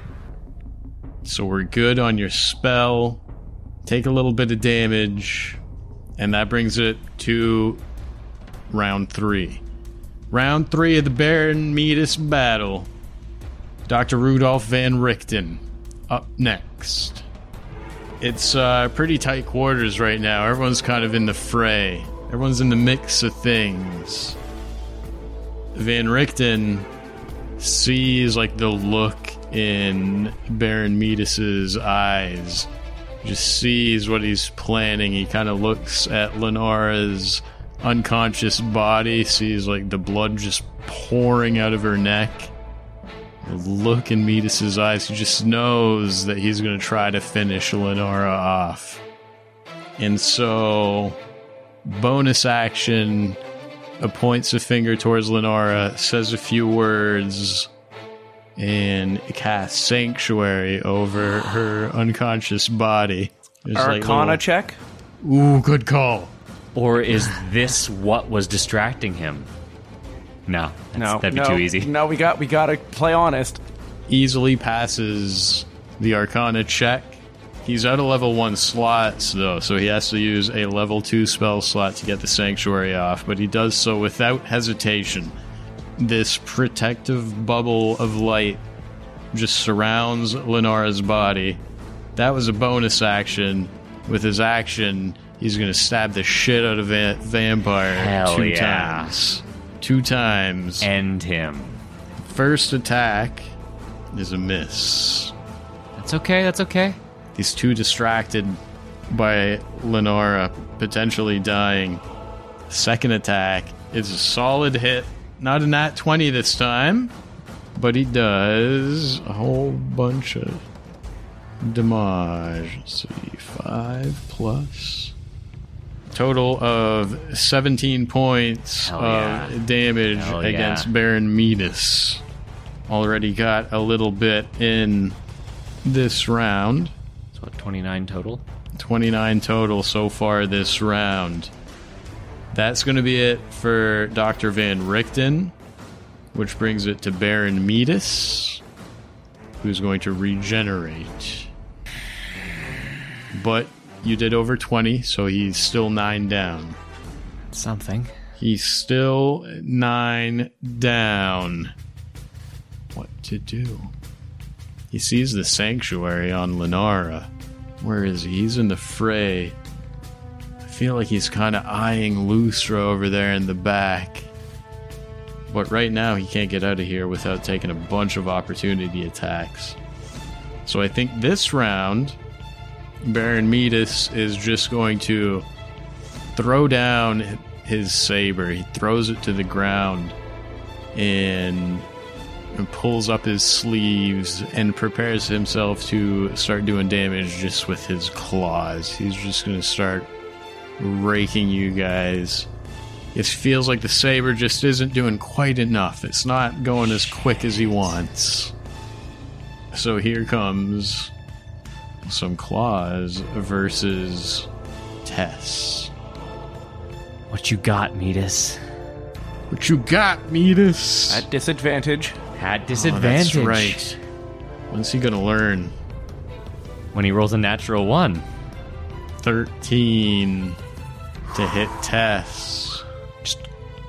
So we're good on your spell. Take a little bit of damage. And that brings it to round three. Round three of the Baron Metus battle. Dr. Rudolph Van Richten up next. It's uh, pretty tight quarters right now. Everyone's kind of in the fray. Everyone's in the mix of things. Van Richten sees like the look in Baron Metus's eyes. Just sees what he's planning. He kind of looks at Lenora's unconscious body, sees like the blood just pouring out of her neck. The look in Metus's eyes, he just knows that he's going to try to finish Lenora off. And so, bonus action, points a finger towards Lenora, says a few words, and casts Sanctuary over her unconscious body. There's like Arcana little- check. Ooh, good call. Or is this what was distracting him? No, No, that'd be no, too easy. No, we got we got to play honest. easily passes the Arcana check. He's out of level 1 slots, though, so he has to use a level 2 spell slot to get the Sanctuary off, but he does so without hesitation. This protective bubble of light just surrounds Lenara's body. That was a bonus action. With his action, he's going to stab the shit out of a vampire Hell two yeah. times. Two times. End him. First attack is a miss. That's okay. That's okay. He's too distracted by Lenora potentially dying. Second attack is a solid hit. Not a nat 20 this time, but he does a whole bunch of damage. Let's see, 5 plus. Total of 17 points Hell of yeah. damage Hell yeah. against Baron Metus. Already got a little bit in this round. So what? Twenty nine total. 29 total so far this round. That's going to be it for Dr. Van Richten, which brings it to Baron Metus, who's going to regenerate. But you did over 20, so he's still 9 down. Something. He's still 9 down. What to do? He sees the sanctuary on Lenara. Where is he? He's in the fray. I feel like he's kind of eyeing Lustra over there in the back. But right now, he can't get out of here without taking a bunch of opportunity attacks. So I think this round, Baron Metus is just going to throw down his saber. He throws it to the ground and and pulls up his sleeves and prepares himself to start doing damage just with his claws. He's just going to start raking you guys. It feels like the saber just isn't doing quite enough. It's not going as quick as he wants. So here comes some claws versus Tess. What you got, Metus? What you got, Metus? At disadvantage. Had Oh, disadvantage. that's right. When's he gonna learn? When he rolls a natural one. 13 to hit Tess. Just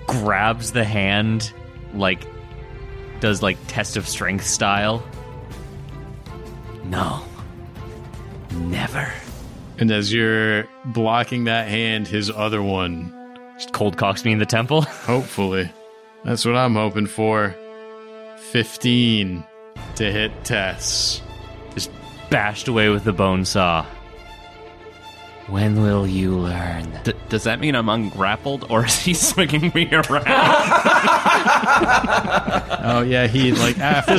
grabs the hand, like does like test of strength style. No, never. And as you're blocking that hand, his other one, Just cold cocks me in the temple. hopefully. That's what I'm hoping for. 15 to hit Tess. Just bashed away with the bone saw. When will you learn? D- does that mean I'm ungrappled, or is he swinging me around? Oh, yeah, he, like, after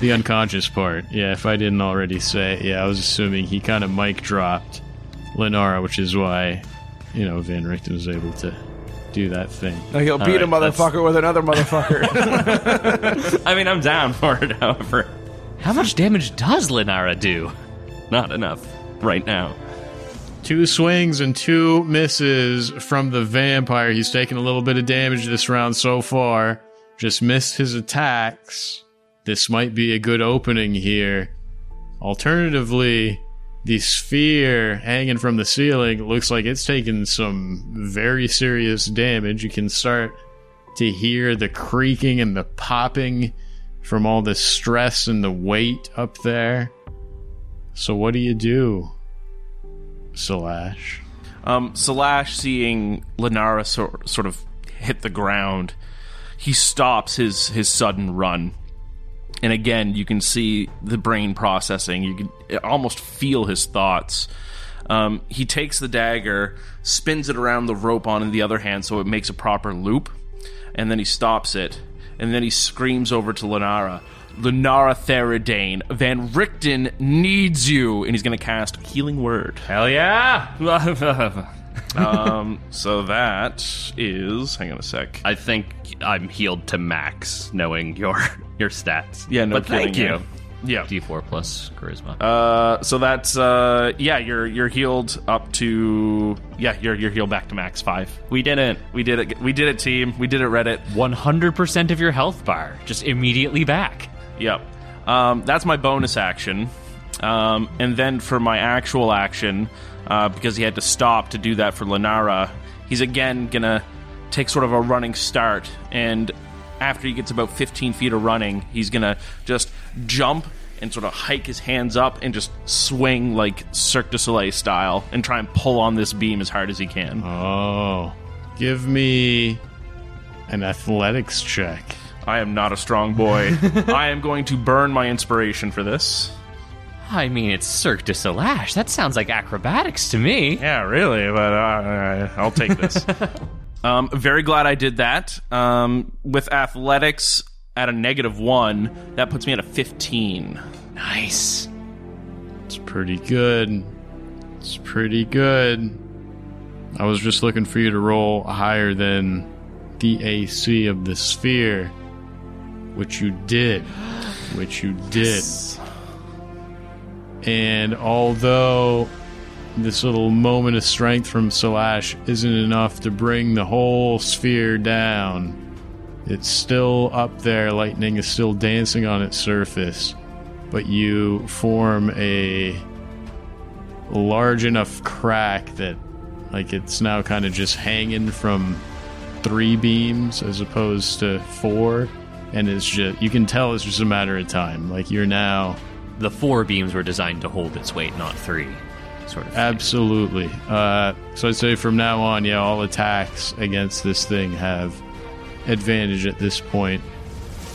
the unconscious part. Yeah, if I didn't already say, yeah, I was assuming he kind of mic dropped Lenara, which is why, you know, Van Richten was able to do that thing. Like he'll beat a right, that's- motherfucker with another motherfucker. I mean, I'm down for it. However, How much damage does Lenara do? not enough right now. Two swings and two misses from the vampire. He's taken a little bit of damage this round so far. Just missed his attacks. This might be a good opening here. Alternatively, the sphere hanging from the ceiling looks like it's taken some very serious damage. You can start to hear the creaking and the popping from all the stress and the weight up there. So, what do you do, Salash? Um, Salash, seeing Lenara sort, sort of hit the ground, he stops his his sudden run, and again you can see the brain processing. You can almost feel his thoughts. Um, he takes the dagger, spins it around the rope on in the other hand, so it makes a proper loop, and then he stops it, and then he screams over to Lenara. Lenara Theridane, Van Richten needs you, and he's going to cast Healing Word. Hell yeah! Um, so that is. Hang on a sec. I think I'm healed to max, knowing your your stats. Yeah, no but thank kidding, you. Yeah. D4 plus charisma. Uh, so that's uh, yeah, you're you're healed up to yeah, you're you're healed back to max five. We did it. We did it. We did it, team. We did it, Reddit. 100% of your health bar, just immediately back. Yep. Um, that's my bonus action. Um, and then for my actual action, uh, because he had to stop to do that for Lenara, he's again gonna take sort of a running start. And after he gets about 15 feet of running, he's gonna just jump and sort of hike his hands up and just swing like Cirque du Soleil style and try and pull on this beam as hard as he can. Oh, give me an athletics check. I am not a strong boy. I am going to burn my inspiration for this. I mean, it's Cirque du Soleil. That sounds like acrobatics to me. Yeah, really, but uh, I'll take this. um, very glad I did that. Um, with athletics at a negative one, that puts me at a 15. Nice. It's pretty good. It's pretty good. I was just looking for you to roll higher than the AC of the sphere, which you did. Which you did. And although this little moment of strength from Salash isn't enough to bring the whole sphere down, it's still up there. Lightning is still dancing on its surface. But you form a large enough crack that, like, it's now kind of just hanging from three beams as opposed to four. And it's just, you can tell it's just a matter of time. Like, you're now. The four beams were designed to hold its weight, not three. Sort of. Absolutely. Uh, so I'd say from now on, yeah, all attacks against this thing have advantage at this point,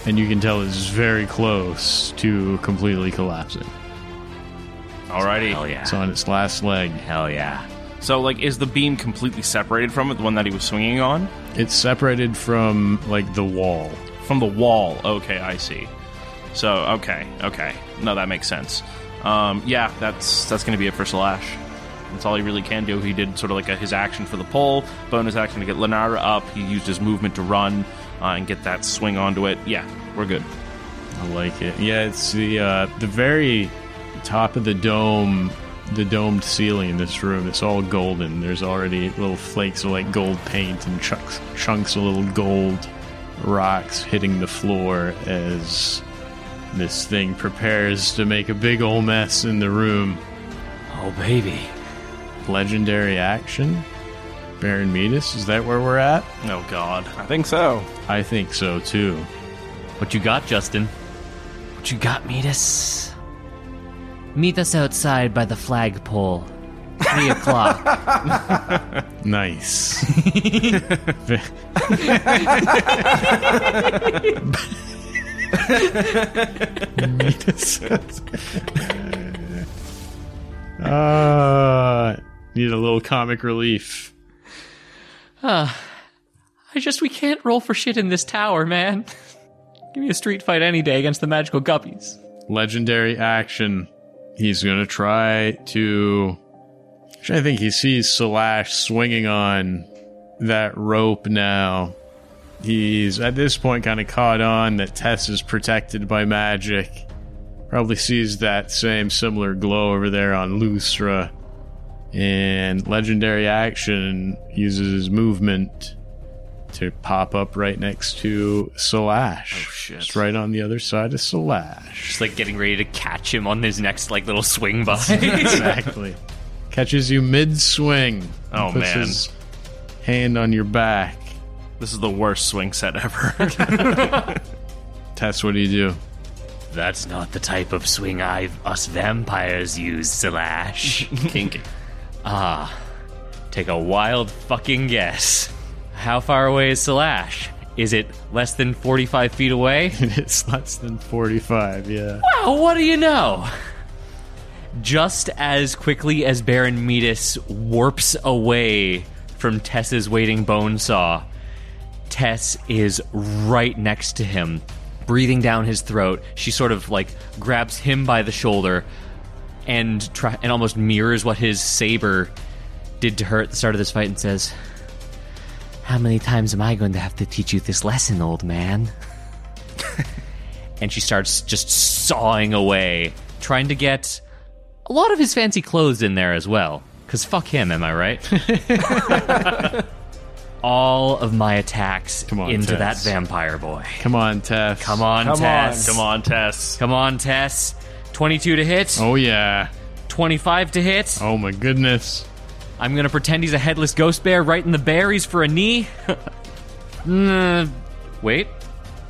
and you can tell it's very close to completely collapsing. Alrighty. Hell yeah. It's on its last leg. Hell yeah. So, like, is the beam completely separated from it, the one that he was swinging on? It's separated from like the wall. From the wall. Okay, I see. So, okay, okay. No, that makes sense. Um, yeah, that's that's going to be it for Slash. That's all he really can do. He did sort of like a, his action for the pull, bonus action to get Lenara up. He used his movement to run uh, and get that swing onto it. Yeah, we're good. I like it. Yeah, it's the uh, the very top of the dome, the domed ceiling in this room. It's all golden. There's already little flakes of like gold paint and chunks chunks of little gold rocks hitting the floor as this thing prepares to make a big old mess in the room. Oh, baby. Legendary action. Baron Metus, is that where we're at? Oh God. I think so. I think so too. What you got, Justin? What you got, Metus? Meet us outside by the flagpole. Three o'clock. Nice. uh, need a little comic relief. I just, we can't roll for shit in this tower, man. Give me a street fight any day against the magical guppies. Legendary action. He's gonna try to. I think he sees Slash swinging on that rope now. He's at this point kind of caught on that Tess is protected by magic. Probably sees that same similar glow over there on Lustra. And legendary action uses his movement to pop up right next to Slash. Oh shit. Just right on the other side of Slash. Just like getting ready to catch him on his next like little swing by. exactly. Catches you mid swing. Oh, puts man. His hand on your back. This is the worst swing set ever. Tess, what do you do? That's not the type of swing I us vampires use, Slash. Kinky. ah, take a wild fucking guess. How far away is Slash? Is it less than 45 feet away? It's less than 45, yeah. Well, what do you know? Just as quickly as Baron Metus warps away from Tess's waiting bone saw, Tess is right next to him, breathing down his throat. She sort of like grabs him by the shoulder and try and almost mirrors what his saber did to her at the start of this fight and says, "How many times am I going to have to teach you this lesson, old man?" and she starts just sawing away, trying to get a lot of his fancy clothes in there as well. Because fuck him, am I right? All of my attacks Come on, into that vampire boy. Come on, Tess. Come on, Come Tess. Come on, Tess. Come on, Tess. 22 to hit, Oh, yeah. 25 to hit. Oh, my goodness. I'm gonna pretend he's a headless ghost bear right in the berries for a knee. Mm, wait,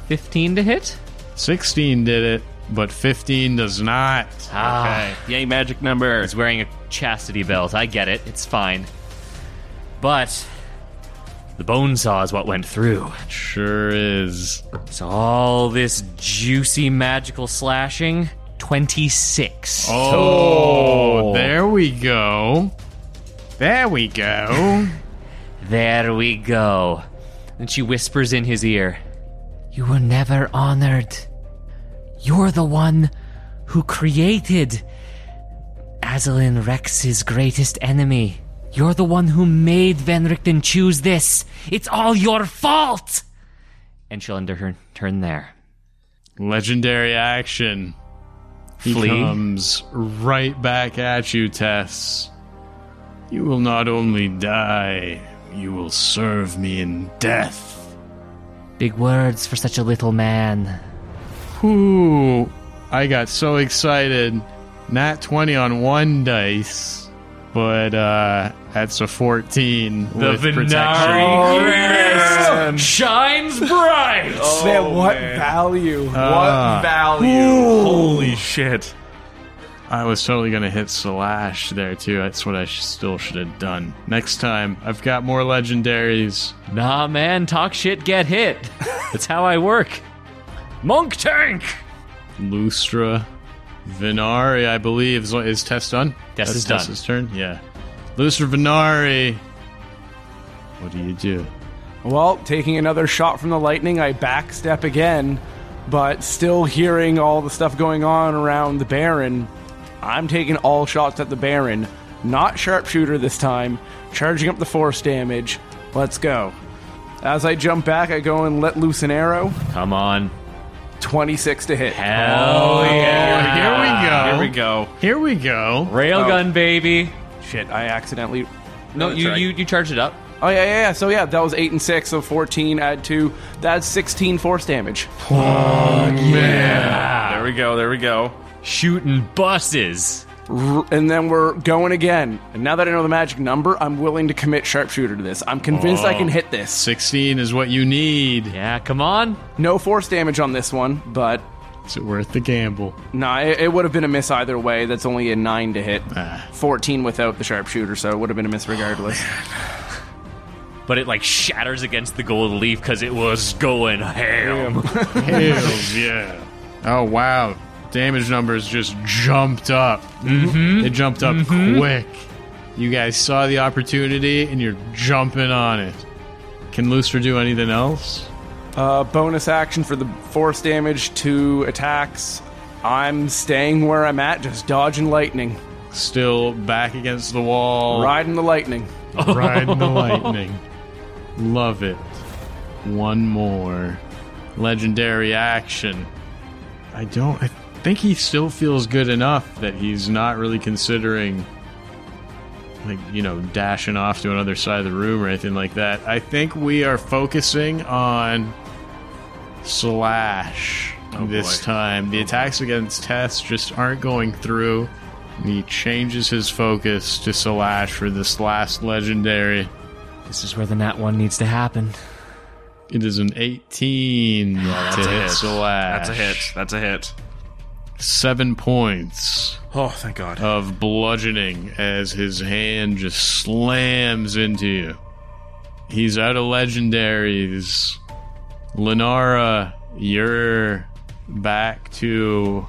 15 to hit? 16 did it, but 15 does not. Ah, Okay. Yay, magic number. He's wearing a chastity belt. I get it. It's fine. But the bone saw is what went through. Sure is. So all this juicy magical slashing, 26. Oh, oh. there we go. There we go. There we go. And she whispers in his ear, You were never honored. You're the one who created Azalin Rex's greatest enemy. You're the one who made Van Richten choose this. It's all your fault! And she'll end her turn there. Legendary action. He Flee. comes right back at you, Tess. You will not only die, you will serve me in death. Big words for such a little man. Ooh, I got so excited. Nat 20 on one dice, but uh, that's a 14 with protection. shines bright! man, what value? Ah. What value? Holy shit. I was totally gonna hit Slash there too. That's what I sh- still should have done. Next time, I've got more legendaries. Nah, man, talk shit, get hit. That's how I work. Monk tank! Lustra, Venari, I believe. Is, is Tess done? Tess That's is done. Tess's turn? Yeah. Lustra, Venari. What do you do? Well, taking another shot from the lightning, I backstep again, but still hearing all the stuff going on around the Baron. I'm taking all shots at the Baron. Not sharpshooter this time, charging up the force damage. Let's go. As I jump back, I go and let loose an arrow. Come on. 26 to hit. Hell oh, yeah. Here we go. Here we go. Here we go. Railgun, oh. baby. Shit, I accidentally. No, that's you, right. you you charged it up. Oh, yeah, yeah, yeah. So, yeah, that was 8 and 6, so 14, add 2. That's 16 force damage. Oh Yeah. There we go. There we go. Shooting buses. R- and then we're going again. And now that I know the magic number, I'm willing to commit sharpshooter to this. I'm convinced I can hit this. 16 is what you need. Yeah, come on. No force damage on this one, but Is it worth the gamble? nah, it, it would have been a miss either way. That's only a 9 to hit. Ah. 14 without the sharpshooter, so it would have been a miss regardless. But it like shatters against the gold leaf because it was going ham. Hells yeah. Oh, wow. Damage numbers just jumped up. Mm-hmm. They jumped up quick. You guys saw the opportunity and you're jumping on it. Can Lustra do anything else? uh, bonus action for the force damage to attacks. I'm staying where I'm at, just dodging lightning, Still back against the wall. riding the lightning. Riding the lightning. Love it. One more. Legendary action. I don't. I think he still feels good enough that he's not really considering like you know dashing off to another side of the room or anything like that. I think we are focusing on slash oh, this time. The oh, attacks against Tess just aren't going through. And he changes his focus to slash for this last legendary. This is where the nat one needs to happen. It is an 18 to That's a hit hit. slash. That's a hit. That's a hit. Seven points Oh, thank God. of bludgeoning as his hand just slams into you. He's out of legendaries. Lenara, you're back to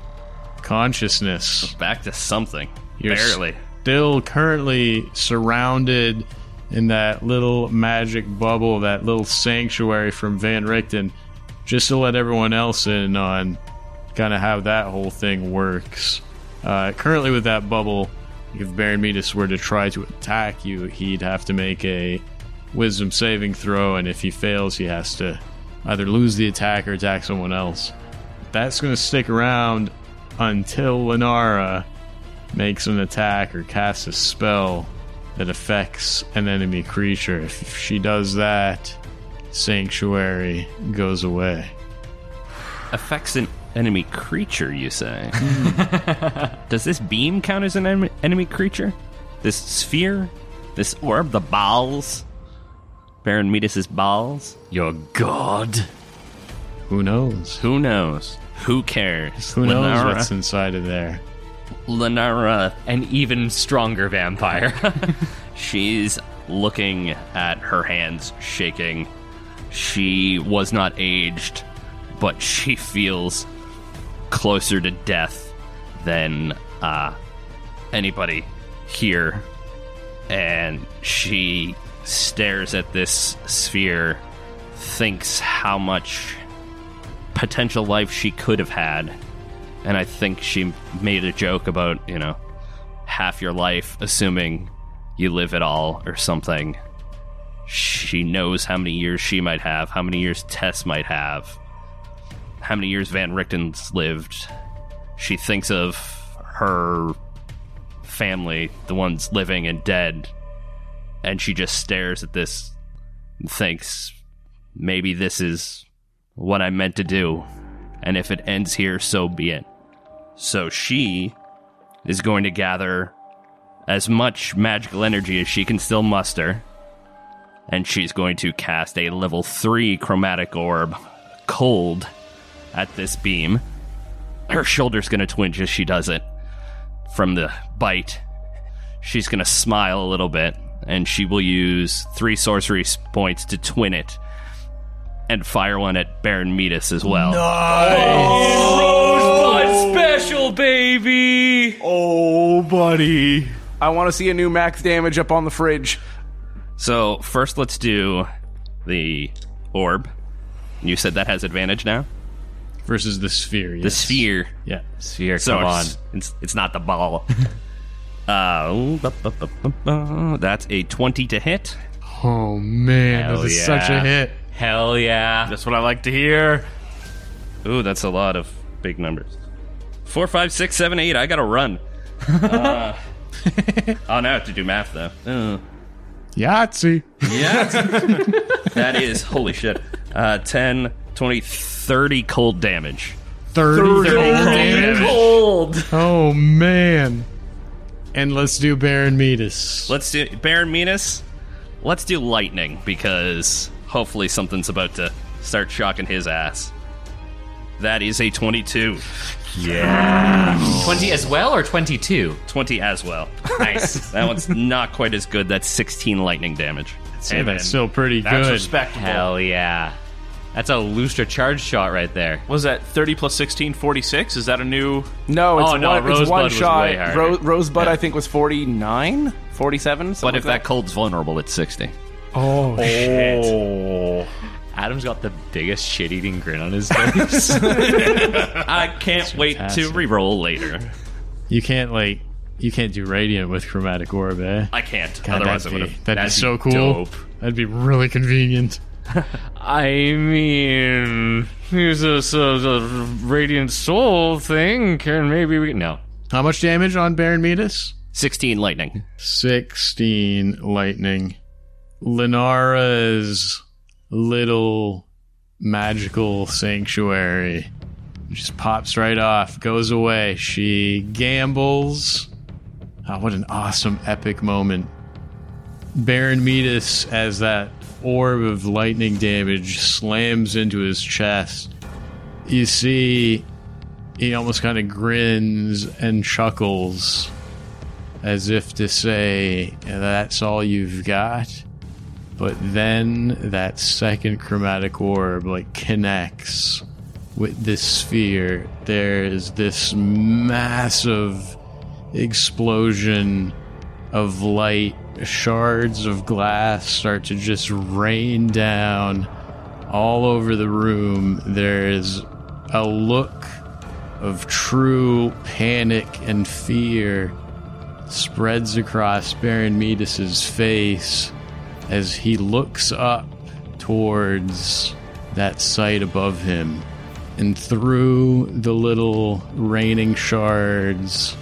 consciousness. Back to something. You're Barely. Still currently surrounded in that little magic bubble, that little sanctuary from Van Richten, just to let everyone else in on kind of how that whole thing works. Uh, currently, with that bubble, if Baron Metus were to try to attack you, he'd have to make a wisdom saving throw, and if he fails, he has to either lose the attack or attack someone else. That's going to stick around until Lenara makes an attack or casts a spell that affects an enemy creature. If she does that, Sanctuary goes away. Affects an enemy creature, you say? Does this beam count as an en- enemy creature? This sphere? This orb? The balls? Baron Metus' balls? Your god? Who knows? Who knows? Who cares? Who knows Lenara- what's inside of there? Lenara An even stronger vampire. She's looking at her hands shaking. She was not aged, but she feels closer to death than uh, anybody here. And she stares at this sphere, thinks how much potential life she could have had. And I think she made a joke about, you know, half your life, assuming you live at all or something. She knows how many years she might have, how many years Tess might have, how many years Van Richten's lived. She thinks of her family, the ones living and dead, and she just stares at this and thinks, maybe this is what I meant to do, and if it ends here, so be it. So she is going to gather as much magical energy as she can still muster. And she's going to cast a level 3 chromatic orb, cold, at this beam. Her shoulder's going to twinge as she does it from the bite. She's going to smile a little bit, and she will use three sorcery points to twin it and fire one at Baron Metus as well. Nice, Rosebud special, baby! Oh, buddy. I want to see a new max damage up on the fridge. So, first, let's do the orb. You said that has advantage now? Versus the sphere. The sphere. Yeah. Sphere, So come on. it's, it's, it's not the ball. uh, that's a 20 to hit. Oh man, Hell this is yeah. such a hit. Hell yeah. That's what I like to hear. Ooh, that's a lot of big numbers. Four, five, six, seven, eight. I gotta run. Uh, oh, now I have to do math, though. Uh, Yahtzee. yeah. that is, holy shit. Uh, 10, 20, 30 cold damage. 30, 30 cold damage. Cold! Oh man. And let's do Baron Metus. Let's do Baron Metus. Let's do lightning because hopefully something's about to start shocking his ass. That is a 22. Yeah. 20 as well or 22? 20 as well. Nice. That one's not quite as good. That's 16 lightning damage. Hey, that's still pretty That's good. respectable. Hell yeah. That's a Lustra charge shot right there. Was that 30 plus 16, 46? Is that a new. No, it's Oh, no, one, it's Rosebud one was shot. way. Ro- Rosebud, I think, was 49, 47. But something if like that cold's vulnerable, it's 60. oh, Oh. Adam's got the biggest shit eating grin on his face. I can't wait to fantastic. re-roll later. You can't like you can't do radiant with chromatic orb, eh? I can't. God, Otherwise, I that'd would be, have. that'd that'd so cool. dope. That'd be really convenient. I mean, here's a, a, a radiant soul thing. Can maybe we no How much damage on Baron Metus? 16 lightning. 16 lightning. Linara's little magical sanctuary just pops right off, goes away. She gambles. Oh, what an awesome, epic moment. Baron Metus, as that orb of lightning damage slams into his chest, you see he almost kind of grins and chuckles as if to say, That's all you've got. But then that second chromatic orb like connects with this sphere. There's this massive explosion of light. Shards of glass start to just rain down all over the room. There's a look of true panic and fear spreads across Baron Metus's face as he looks up towards that sight above him. And through the little raining shards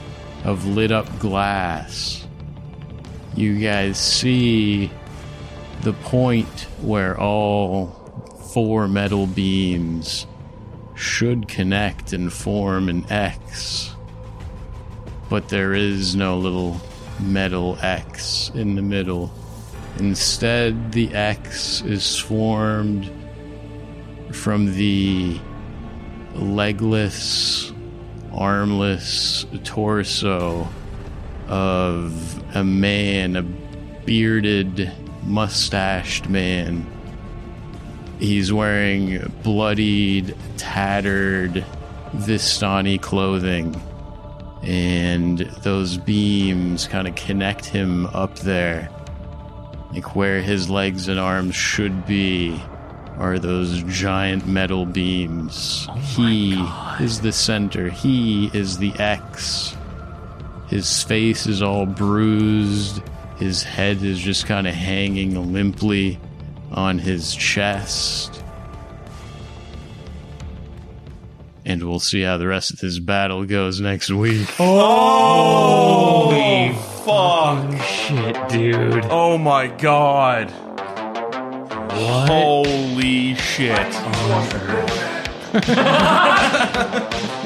of lit up glass, you guys see the point where all four metal beams should connect and form an X. But there is no little metal X in the middle. Instead, the X is formed from the legless, armless torso of a man, a bearded, mustached man. He's wearing bloodied, tattered Vistani clothing. And those beams kind of connect him up there. Like where his legs and arms should be are those giant metal beams. Oh he is the center. He is the X. His face is all bruised. His head is just kind of hanging limply on his chest. And we'll see how the rest of this battle goes next week. Oh. Holy fuck. Shit, dude. Oh my god. What? Holy shit.